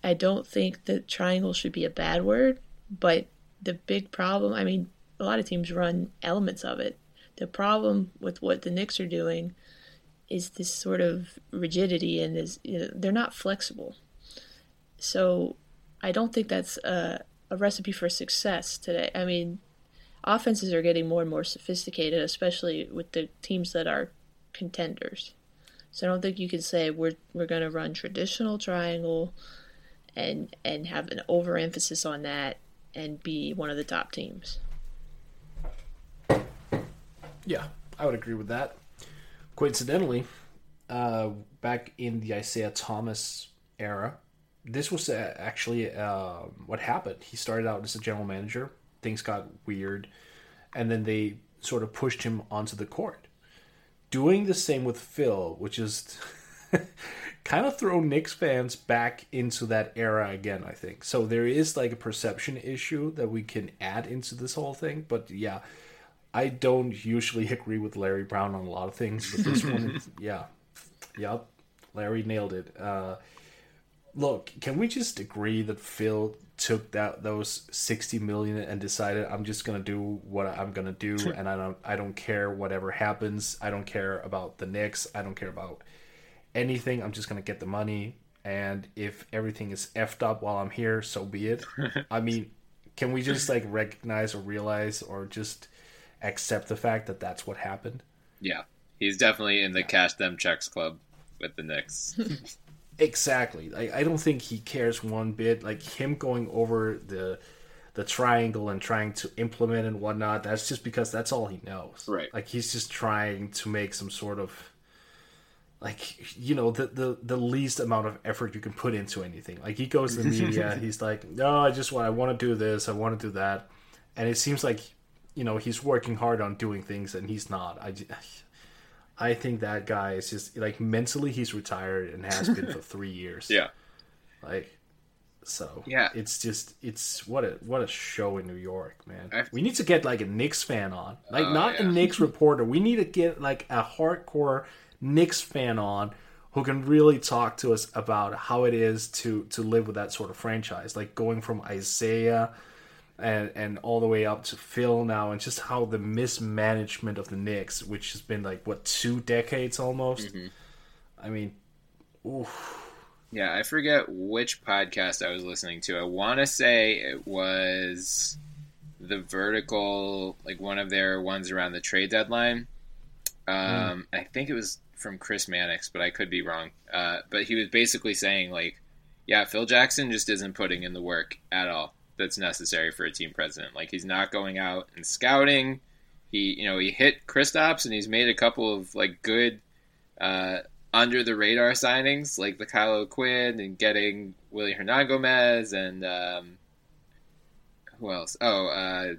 I don't think that triangle should be a bad word, but the big problem, I mean, a lot of teams run elements of it. The problem with what the Knicks are doing is this sort of rigidity and is you know, they're not flexible. So I don't think that's a, a recipe for success today. I mean, offenses are getting more and more sophisticated, especially with the teams that are contenders. So I don't think you can say we're we're going to run traditional triangle and and have an overemphasis on that and be one of the top teams. Yeah, I would agree with that. Coincidentally, uh, back in the Isiah Thomas era, this was uh, actually uh, what happened. He started out as a general manager. Things got weird, and then they sort of pushed him onto the court. Doing the same with Phil, which is kind of throw Knicks fans back into that era again, I think. So there is like a perception issue that we can add into this whole thing. But yeah, I don't usually agree with Larry Brown on a lot of things, but this one, yeah, yep, Larry nailed it. Uh, look, can we just agree that Phil took that those sixty million and decided I'm just gonna do what I'm gonna do, and I don't I don't care whatever happens. I don't care about the Knicks. I don't care about anything. I'm just gonna get the money, and if everything is effed up while I'm here, so be it. I mean, can we just like recognize or realize or just accept the fact that that's what happened? Yeah, he's definitely in the cash them checks club with the Knicks. Exactly. Like I don't think he cares one bit. Like him going over the the triangle and trying to implement and whatnot. That's just because that's all he knows. Right. Like he's just trying to make some sort of like you know the the the least amount of effort you can put into anything. Like he goes to the media. he's like, no, I just want I want to do this. I want to do that. And it seems like you know he's working hard on doing things and he's not. I. I think that guy is just like mentally he's retired and has been for three years. yeah, Like so Yeah. it's just it's what a what a show in New York, man. I've- we need to get like a Knicks fan on. Like Oh, not a yeah. Knicks reporter. We need to get like a hardcore Knicks fan on who can really talk to us about how it is to to live with that sort of franchise. Like going from Isiah and and all the way up to Phil now, and just how the mismanagement of the Knicks, which has been like what two decades almost. Mm-hmm. I mean, oof. yeah. I forget which podcast I was listening to. I want to say it was the vertical, like one of their ones around the trade deadline. Um, I think it was from Chris Mannix, but I could be wrong. Uh, but he was basically saying like, yeah, Phil Jackson just isn't putting in the work at all that's necessary for a team president. Like he's not going out and scouting. He, you know, he hit Kristaps and he's made a couple of like good uh, under the radar signings, like the Kyle O'Quinn and getting Willy Hernangomez and um, who else? Oh, uh,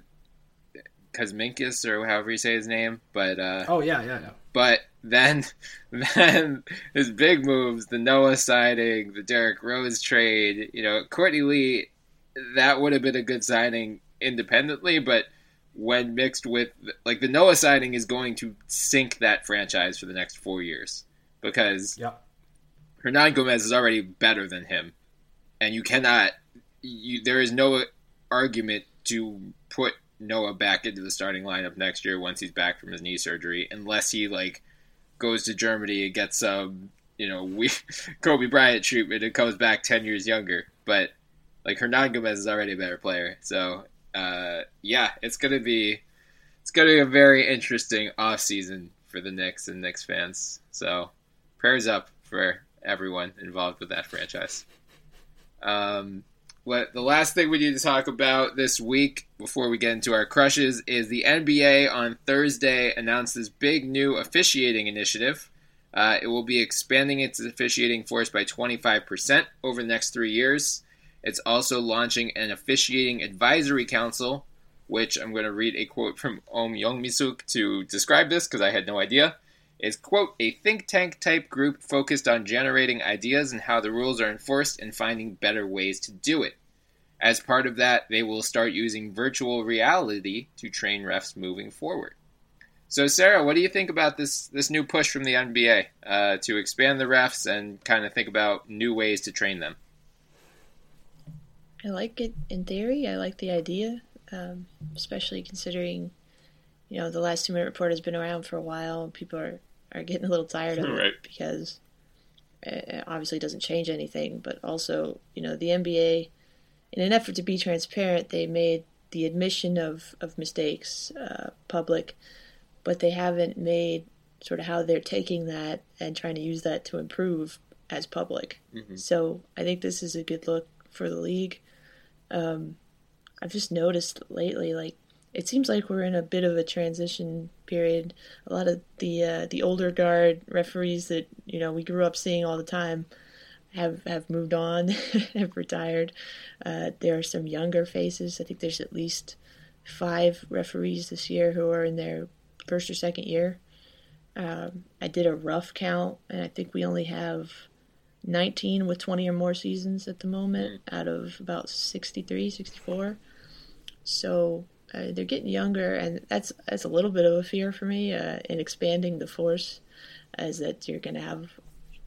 Kuzminskas or however you say his name, but uh, Oh yeah, yeah, yeah. but then then his big moves, the Noah signing, the Derrick Rose trade, you know, Courtney Lee, that would have been a good signing independently, but when mixed with like the Noah signing is going to sink that franchise for the next four years because Yeah. Hernangomez is already better than him, and you cannot. You, there is no argument to put Noah back into the starting lineup next year once he's back from his knee surgery, unless he like goes to Germany and gets some, you know, we, Kobe Bryant treatment and comes back ten years younger. But like Hernangomez is already a better player, so uh, yeah, it's gonna be it's gonna be a very interesting off season for the Knicks and Knicks fans. So prayers up for everyone involved with that franchise. Um, what the last thing we need to talk about this week before we get into our crushes is the NBA on Thursday announced this big new officiating initiative. Uh, it will be expanding its officiating force by 25% over the next three years. It's also launching an officiating advisory council, which I'm going to read a quote from Ohm Youngmisuk to describe this because I had no idea. Is quote a think tank type group focused on generating ideas and how the rules are enforced and finding better ways to do it. As part of that, they will start using virtual reality to train refs moving forward. So, Sarah, what do you think about this this new push from the NBA uh, to expand the refs and kind of think about new ways to train them? I like it in theory. I like the idea, um, especially considering, you know, the last two minute report has been around for a while people are, are getting a little tired of Right. it because it obviously doesn't change anything. But also, you know, the NBA, in an effort to be transparent, they made the admission of, of mistakes uh, public, but they haven't made sort of how they're taking that and trying to use that to improve as public. So I think this is a good look for the league. Um, I've just noticed lately, like it seems like we're in a bit of a transition period. A lot of the uh, the older guard referees that you know we grew up seeing all the time have have moved on, have retired. Uh, there are some younger faces. I think there's at least five referees this year who are in their first or second year. Um, I did a rough count, and I think we only have 19 with 20 or more seasons at the moment out of about 63, 64. So uh, they're getting younger, and that's that's a little bit of a fear for me uh, in expanding the force, is that you're going to have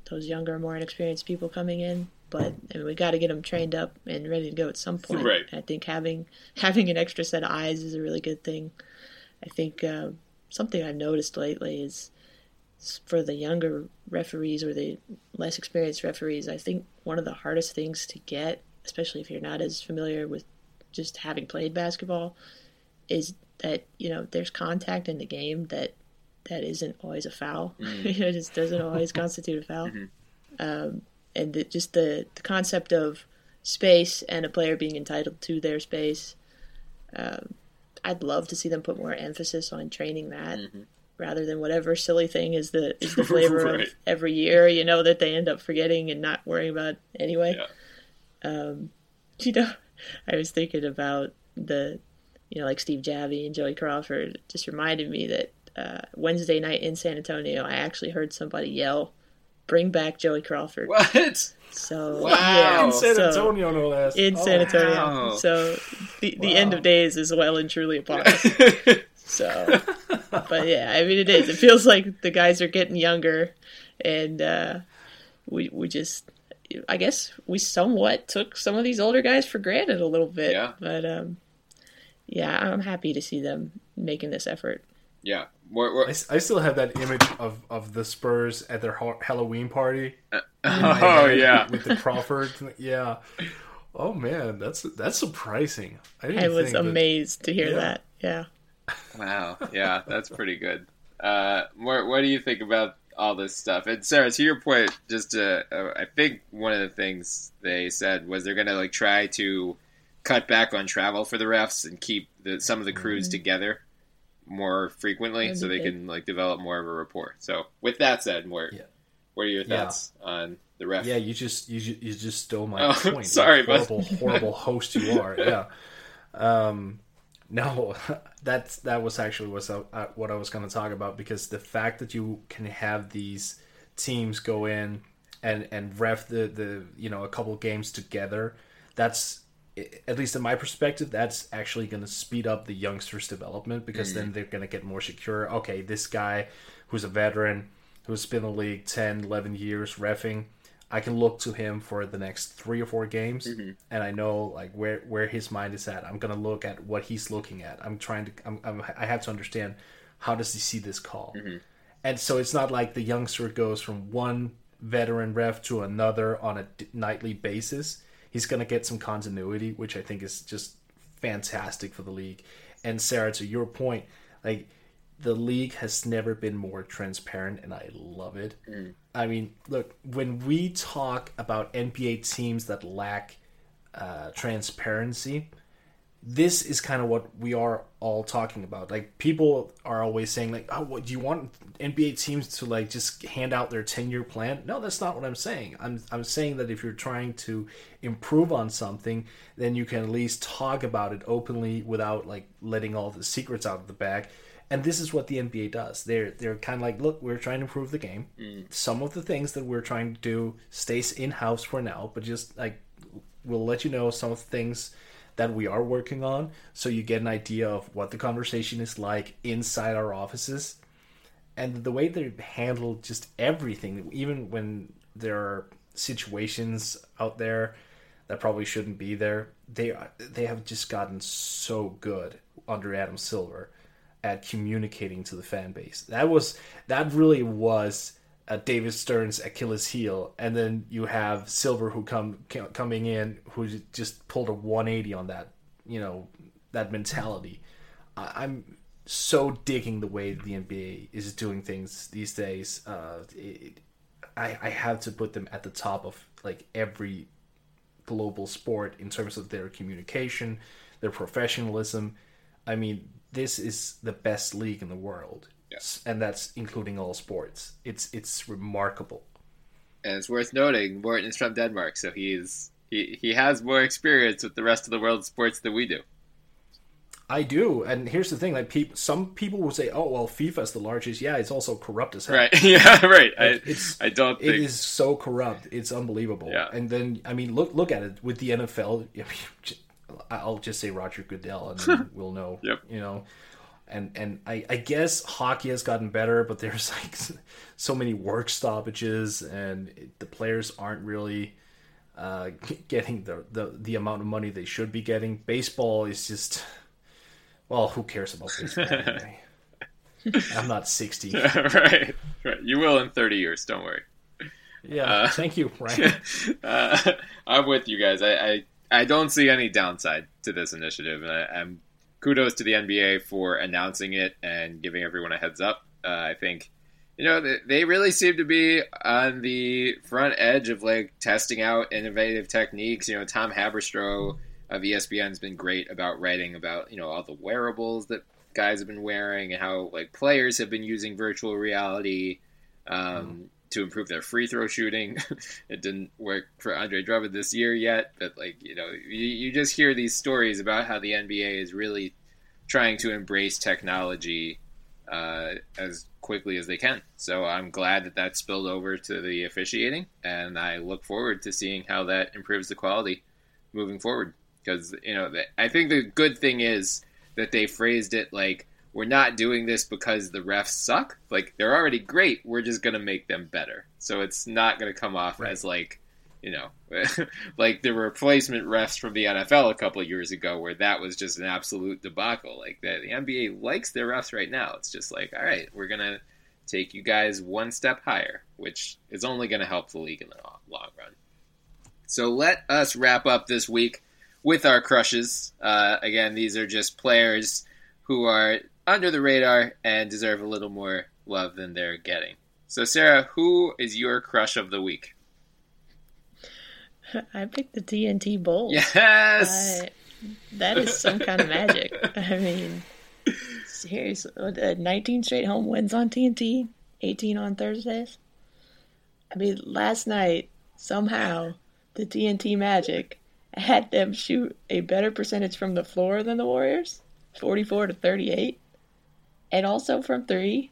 those younger, more inexperienced people coming in. But I mean, we got to get them trained up and ready to go at some point. Right. I think having having an extra set of eyes is a really good thing. I think uh, something I've noticed lately is for the younger referees or the less experienced referees, I think one of the hardest things to get, especially if you're not as familiar with just having played basketball, is that you know there's contact in the game that that isn't always a foul. you know, it just doesn't always constitute a foul. Um, and the, just the the concept of space and a player being entitled to their space. Um, I'd love to see them put more emphasis on training that rather than whatever silly thing is the is the flavor Right. of every year. You know that they end up forgetting and not worrying about anyway. Um, you know, I was thinking about the, you know, like Steve Javie and Joey Crawford. It just reminded me that uh, Wednesday night in San Antonio, I actually heard somebody yell, "Bring back Joey Crawford." What? So Wow. yeah, In San so- Antonio, no less. in Oh, San Antonio. wow. So the the end of days is well and truly upon us. So, but yeah, I mean, it is. It feels like the guys are getting younger, and uh, we we just, I guess, we somewhat took some of these older guys for granted a little bit. Yeah. But um, yeah, I'm happy to see them making this effort. yeah. We're, we're, I, s- I still have that image of, of the Spurs at their ha- Halloween party. oh yeah. with the Crawford. Yeah. Oh man, that's that's surprising. I, didn't I was think that- amazed to hear Yeah. that. Yeah. Wow. Yeah, that's pretty good. Uh, what, what do you think about all this stuff? And Sarah, to your point, just uh, uh, I think one of the things they said was they're going to like try to cut back on travel for the refs and keep the, some of the crews together more frequently, That'd so they good. can like develop more of a rapport. So, with that said, more Yeah. what are your Yeah. thoughts on the ref? Yeah, you just you, you just stole my Oh, point. sorry, bud. horrible horrible host you are. Yeah. Um, No, that's that was actually was uh, what I was going to talk about because the fact that you can have these teams go in and and ref the the you know a couple games together, that's at least in my perspective, that's actually going to speed up the youngsters' development because mm. then they're going to get more secure. Okay, this guy who's a veteran, who's been in the league 10, 11 years refing, I can look to him for the next three or four games, mm-hmm. and I know like where where his mind is at. I'm gonna look at what he's looking at. I'm trying to. I'm, I'm i have to understand how does he see this call, mm-hmm. and so it's not like the youngster goes from one veteran ref to another on a nightly basis. He's gonna get some continuity, which I think is just fantastic for the league. And Sarah, to your point, like the league has never been more transparent, and I love it. Mm. I mean, look, when we talk about NBA teams that lack uh, transparency, this is kind of what we are all talking about. Like people are always saying, like, "Oh, what do you want NBA teams to like just hand out their ten year plan?" No, that's not what I'm saying. I'm I'm saying that if you're trying to improve on something, then you can at least talk about it openly without like letting all the secrets out of the bag and this is what the NBA does. They're they're kind of like, look, we're trying to improve the game. Mm. Some of the things that we're trying to do stays in house for now, but just like we'll let you know some of the things that we are working on, so you get an idea of what the conversation is like inside our offices, and the way they handle just everything, even when there are situations out there that probably shouldn't be there. They are, they have just gotten so good under Adam Silver at communicating to the fan base. That was that really was uh, David Stern's Achilles heel, and then you have Silver who come coming in who just pulled a 180 on that, you know, that mentality. I, am so digging the way the NBA is doing things these days. Uh, it, I I have to put them at the top of like every global sport in terms of their communication, their professionalism. I mean, this is the best league in the world. Yes. And that's including all sports. It's it's remarkable. And it's worth noting, Morten is from Denmark, so he's he, he has more experience with the rest of the world's sports than we do. I do, and here's the thing: like people, some people will say, "Oh, well, FIFA is the largest." Yeah, it's also corrupt as hell. Right? Yeah, right. Like, I, it's I don't. Think... It is so corrupt. It's unbelievable. Yeah. And then, I mean, look look at it with the NFL. I mean, I'll just say Roger Goodell, and we'll know. Yep. You know, and and I, I guess hockey has gotten better, but there's like so many work stoppages, and the players aren't really uh, getting the, the the amount of money they should be getting. Baseball is just well, who cares about baseball anyway? I'm not 60. right, right. You will in 30 years. Don't worry. Yeah, uh, thank you, Ryan. uh, I'm with you guys. I, I I don't see any downside to this initiative, and I, am kudos to the NBA for announcing it and giving everyone a heads up. Uh, I think you know they, really seem to be on the front edge of like testing out innovative techniques. You know, Tom Haberstroh of ESPN has been great about writing about you know all the wearables that guys have been wearing and how like players have been using virtual reality. Um, mm to improve their free throw shooting. it didn't work for Andre Drummond this year yet, but like you know, you, you just hear these stories about how the NBA is really trying to embrace technology uh, as quickly as they can. So I'm glad that that spilled over to the officiating, and I look forward to seeing how that improves the quality moving forward. Because you know, I think the good thing is that they phrased it like we're not doing this because the refs suck. Like they're already great. We're just gonna make them better. So it's not gonna come off right. as like, you know, like the replacement refs from the NFL a couple of years ago, where that was just an absolute debacle. Like the, the NBA likes their refs right now. It's just like, all right, we're gonna take you guys one step higher, which is only gonna help the league in the long run. So let us wrap up this week with our crushes. Uh, again, these are just players who are under the radar and deserve a little more love than they're getting. So, Sarah, who is your crush of the week? I picked the TNT Bulls. Yes, that is some kind of magic. I mean, seriously, uh, 19 straight home wins on TNT, 18 on Thursdays. I mean, last night somehow the TNT Magic had them shoot a better percentage from the floor than the Warriors. 44 to 38. And also from three,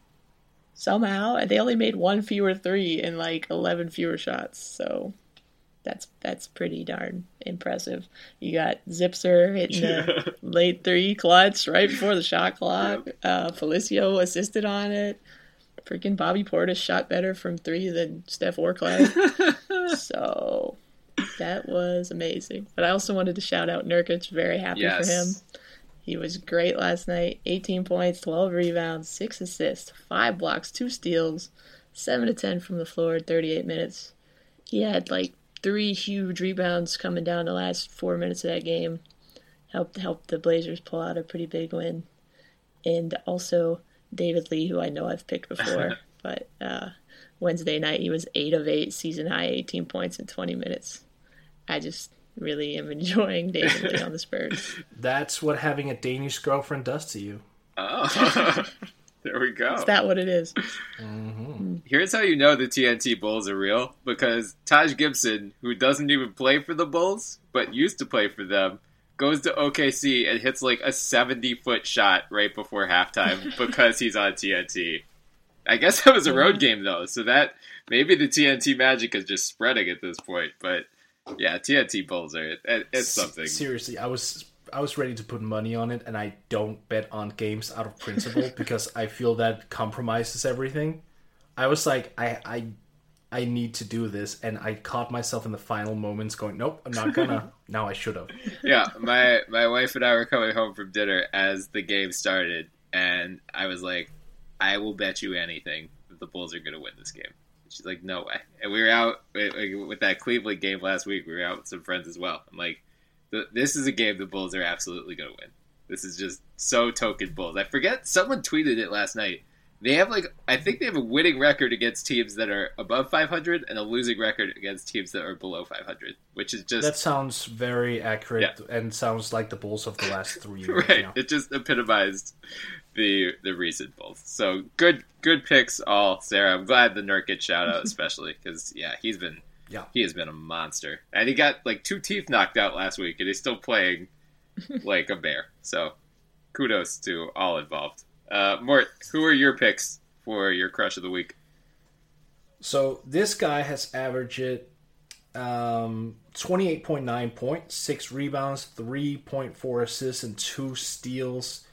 somehow, they only made one fewer three and like 11 fewer shots. So that's that's pretty darn impressive. You got Zipser hitting the late three clutch right before the shot clock. Uh, Felicio assisted on it. Freaking Bobby Portis shot better from three than Steph or Klay. so that was amazing. But I also wanted to shout out Nurkic. Very happy Yes. for him. He was great last night. 18 points, 12 rebounds, 6 assists, 5 blocks, 2 steals, 7 to 10 from the floor, 38 minutes. He had like 3 huge rebounds coming down the last 4 minutes of that game. Helped help the Blazers pull out a pretty big win. And also David Lee, who I know I've picked before, but uh, Wednesday night he was 8 of 8, season high 18 points in 20 minutes. I just really am enjoying David Lee on the Spurs. That's what having a Danish girlfriend does to you. Oh, there we go. Is that what it is? Mm-hmm. Hmm. Here's how you know the TNT Bulls are real because Taj Gibson, who doesn't even play for the Bulls but used to play for them, goes to OKC and hits like a 70 foot shot right before halftime because he's on TNT. I guess that was a road mm-hmm. game though, so that maybe the TNT magic is just spreading at this point. But yeah, TNT Bulls are it, it's something. Seriously, I was I was ready to put money on it, and I don't bet on games out of principle because I feel that compromises everything. I was like, I I I need to do this, and I caught myself in the final moments going, nope, I'm not gonna. now I should have. yeah, my my wife and I were coming home from dinner as the game started, and I was like, "I will bet you anything that the Bulls are going to win this game." She's like, "No way!" And we were out with with that Cleveland game last week. We were out with some friends as well. I'm like, "This is a game the Bulls are absolutely going to win. This is just so token Bulls." I forget someone tweeted it last night. They have like I think they have a winning record against teams that are above 500 and a losing record against teams that are below 500, which is just That sounds very accurate and sounds like the Bulls of the last three years. right. now. It just epitomized the the recent Bulls. So good good picks all, Sarah. I'm glad the Nurkic shout out especially because yeah, he's been Yeah. he has been a monster, and he got like two teeth knocked out last week, and he's still playing like a bear. So kudos to all involved. Uh, Mort, who are your picks for your crush of the week? So this guy has averaged it um, 28.9 points, 6 rebounds, 3.4 assists, and 2 steals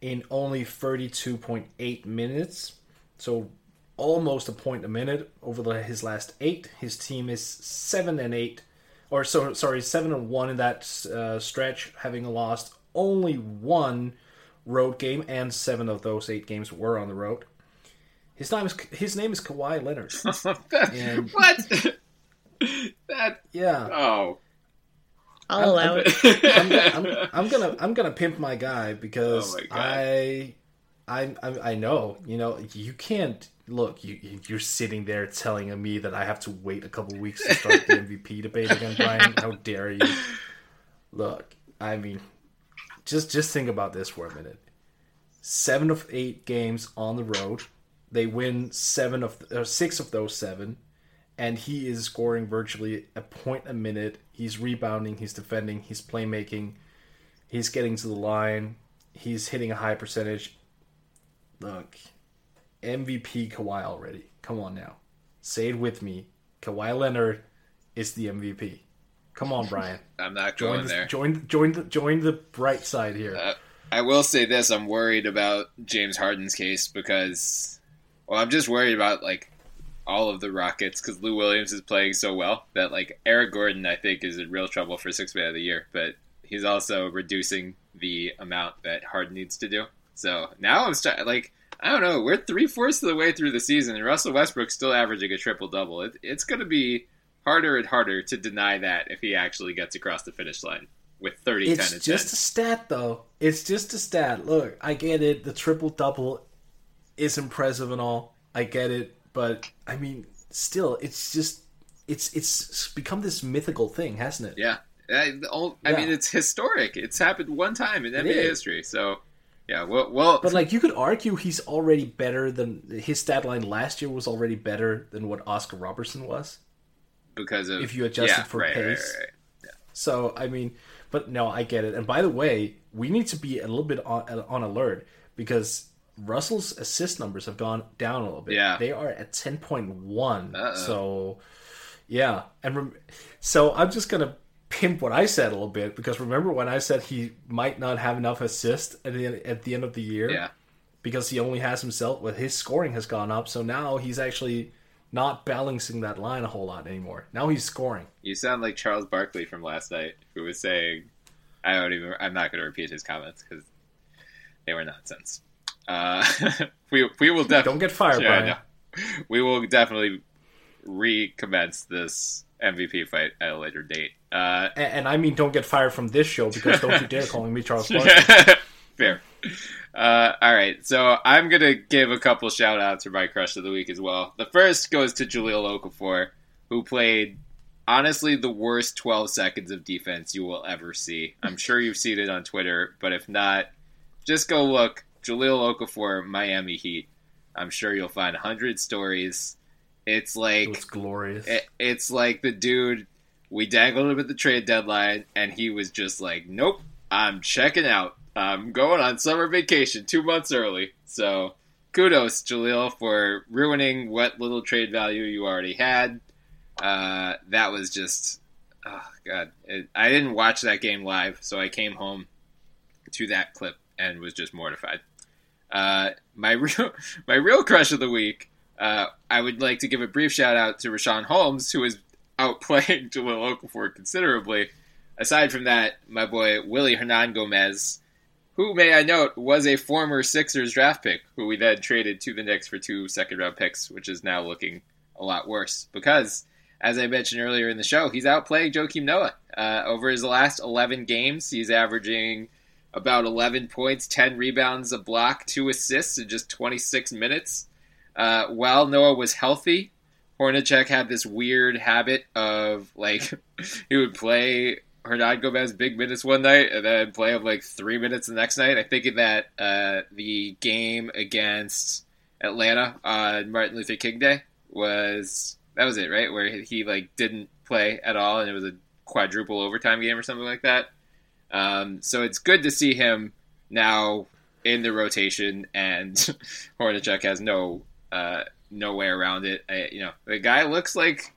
in only 32.8 minutes. So almost a point a minute over the, his last 8. His team is 7 and 8 or so sorry, 7 and 1 in that uh, stretch having lost only one road game and 7 of those 8 games were on the road. His name is his name is Kawhi Leonard. And- what? that Yeah. oh. I'll allow it. I'm, I'm, I'm gonna I'm gonna pimp my guy because Oh my I, I I I know you know you can't look you you're sitting there telling me that I have to wait a couple weeks to start the MVP debate again, Bryan. How dare you? Look, I mean, just just think about this for a minute. Seven of eight games on the road, they win seven of or six of those seven and he is scoring virtually a point a minute. He's rebounding, he's defending, he's playmaking, he's getting to the line, he's hitting a high percentage. Look, MVP Kawhi already. Come on now. Say it with me. Kawhi Leonard is the MVP. Come on, Bryan. I'm not Join going the, there. join join the join the bright side here. Uh, I will say this: I'm worried about James Harden's case because, well, I'm just worried about like all of the Rockets because Lou Williams is playing so well that like Eric Gordon, I think, is in real trouble for six man of the year, but he's also reducing the amount that Harden needs to do. So now I'm start like I don't know. We're three fourths of the way through the season, and Russell Westbrook's still averaging a triple double. It, it's going to be harder and harder to deny that if he actually gets across the finish line with 30, 10, It's and just 10. a stat, though. It's just a stat. Look, I get it. The triple double is impressive and all. I get it, but I mean, still, it's just it's it's become this mythical thing, hasn't it? Yeah. I, the ol- I mean, it's historic. It's happened one time in NBA is. history. So, yeah, well, well But like, you could argue he's already better than his stat line last year was already better than what Oscar Robertson was. because of if you adjust yeah, it for right, right, pace. right, right. So I mean, But no, I get it. And by the way, we need to be a little bit on, on alert because Russell's assist numbers have gone down a little bit. Yeah. They are at 10.1. Uh-oh. So, yeah. And rem- so I'm just going to pimp what I said a little bit because remember when I said he might not have enough assists at the, at the end of the year? Yeah. Because he only has himself, with his scoring has gone up. So now he's actually not balancing that line a whole lot anymore. Now he's scoring. You sound like Charles Barkley from last night, who was saying, "I don't even. I'm not going to repeat his comments because they were nonsense." Uh, we we will definitely Don't get fired, Yeah, know. We will definitely recommence this MVP fight at a later date. Uh, And, and I mean, don't get fired from this show because don't you dare calling me Charles Barkley. Fair. Uh, all right, so I'm gonna give a couple shout outs for my crush of the week as well. The first goes to Jahlil Okafor, who played honestly the worst 12 seconds of defense you will ever see. I'm sure you've seen it on Twitter, but if not, just go look Jahlil Okafor, Miami Heat. I'm sure you'll find a hundred stories. It's like it's glorious. it, it's like the dude we dangled him at the trade deadline, and he was just like, "Nope, I'm checking out. I'm going on summer vacation two months early." So, kudos, Jahlil, for ruining what little trade value you already had. Uh, that was just, oh god, it, I didn't watch that game live, so I came home to that clip and was just mortified. Uh, my real, my real crush of the week. Uh, I would like to give a brief shout out to Richaun Holmes, who is outplaying Jahlil Okafor considerably. Aside from that, my boy Willy Hernangomez, who may I note was a former Sixers draft pick, who we then traded to the Knicks for two second round picks, which is now looking a lot worse because, as I mentioned earlier in the show, he's outplaying Joakim Noah. Uh, over his last 11 games, he's averaging about 11 points, 10 rebounds, a block, two assists in just 26 minutes. Uh, while Noah was healthy, Hornacek had this weird habit of like he would play Hernangomez big minutes one night and then play him like three minutes the next night. I think that uh, the game against Atlanta on Martin Luther King Day was that was it right where he like didn't play at all and it was a quadruple overtime game or something like that. Um, so it's good to see him now in the rotation and Hornacek has no uh, no way around it. I, you know, the guy looks like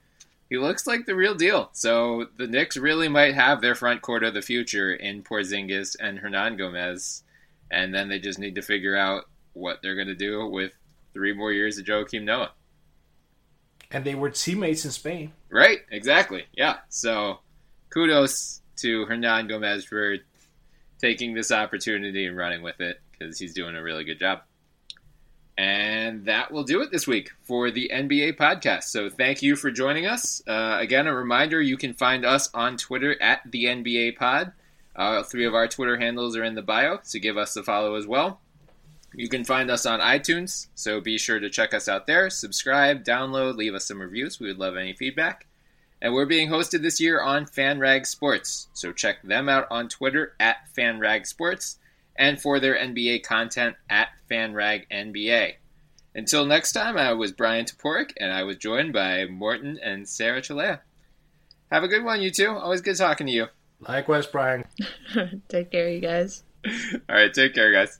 he looks like the real deal. So the Knicks really might have their front court of the future in Porzingis and Hernangomez, and then they just need to figure out what they're going to do with three more years of Joakim Noah. and they were teammates in Spain. Right? Exactly. Yeah. So kudos to Hernangomez for taking this opportunity and running with it because he's doing a really good job. And that will do it this week for the NBA podcast. So thank you for joining us. Uh, again, a reminder you can find us on Twitter at the NBA pod. Uh, three of our Twitter handles are in the bio, so give us a follow as well. You can find us on iTunes, so be sure to check us out there. Subscribe, download, leave us some reviews. We would love any feedback. And we're being hosted this year on FanRag Sports, so check them out on Twitter at FanRag Sports and for their NBA content at FanRag NBA. Until next time, I was Bryan Toporek, and I was joined by Morten and Sarah Cilea. Have a good one, you two. Always good talking to you. Likewise, Bryan. Take care, you guys. All right, take care, guys.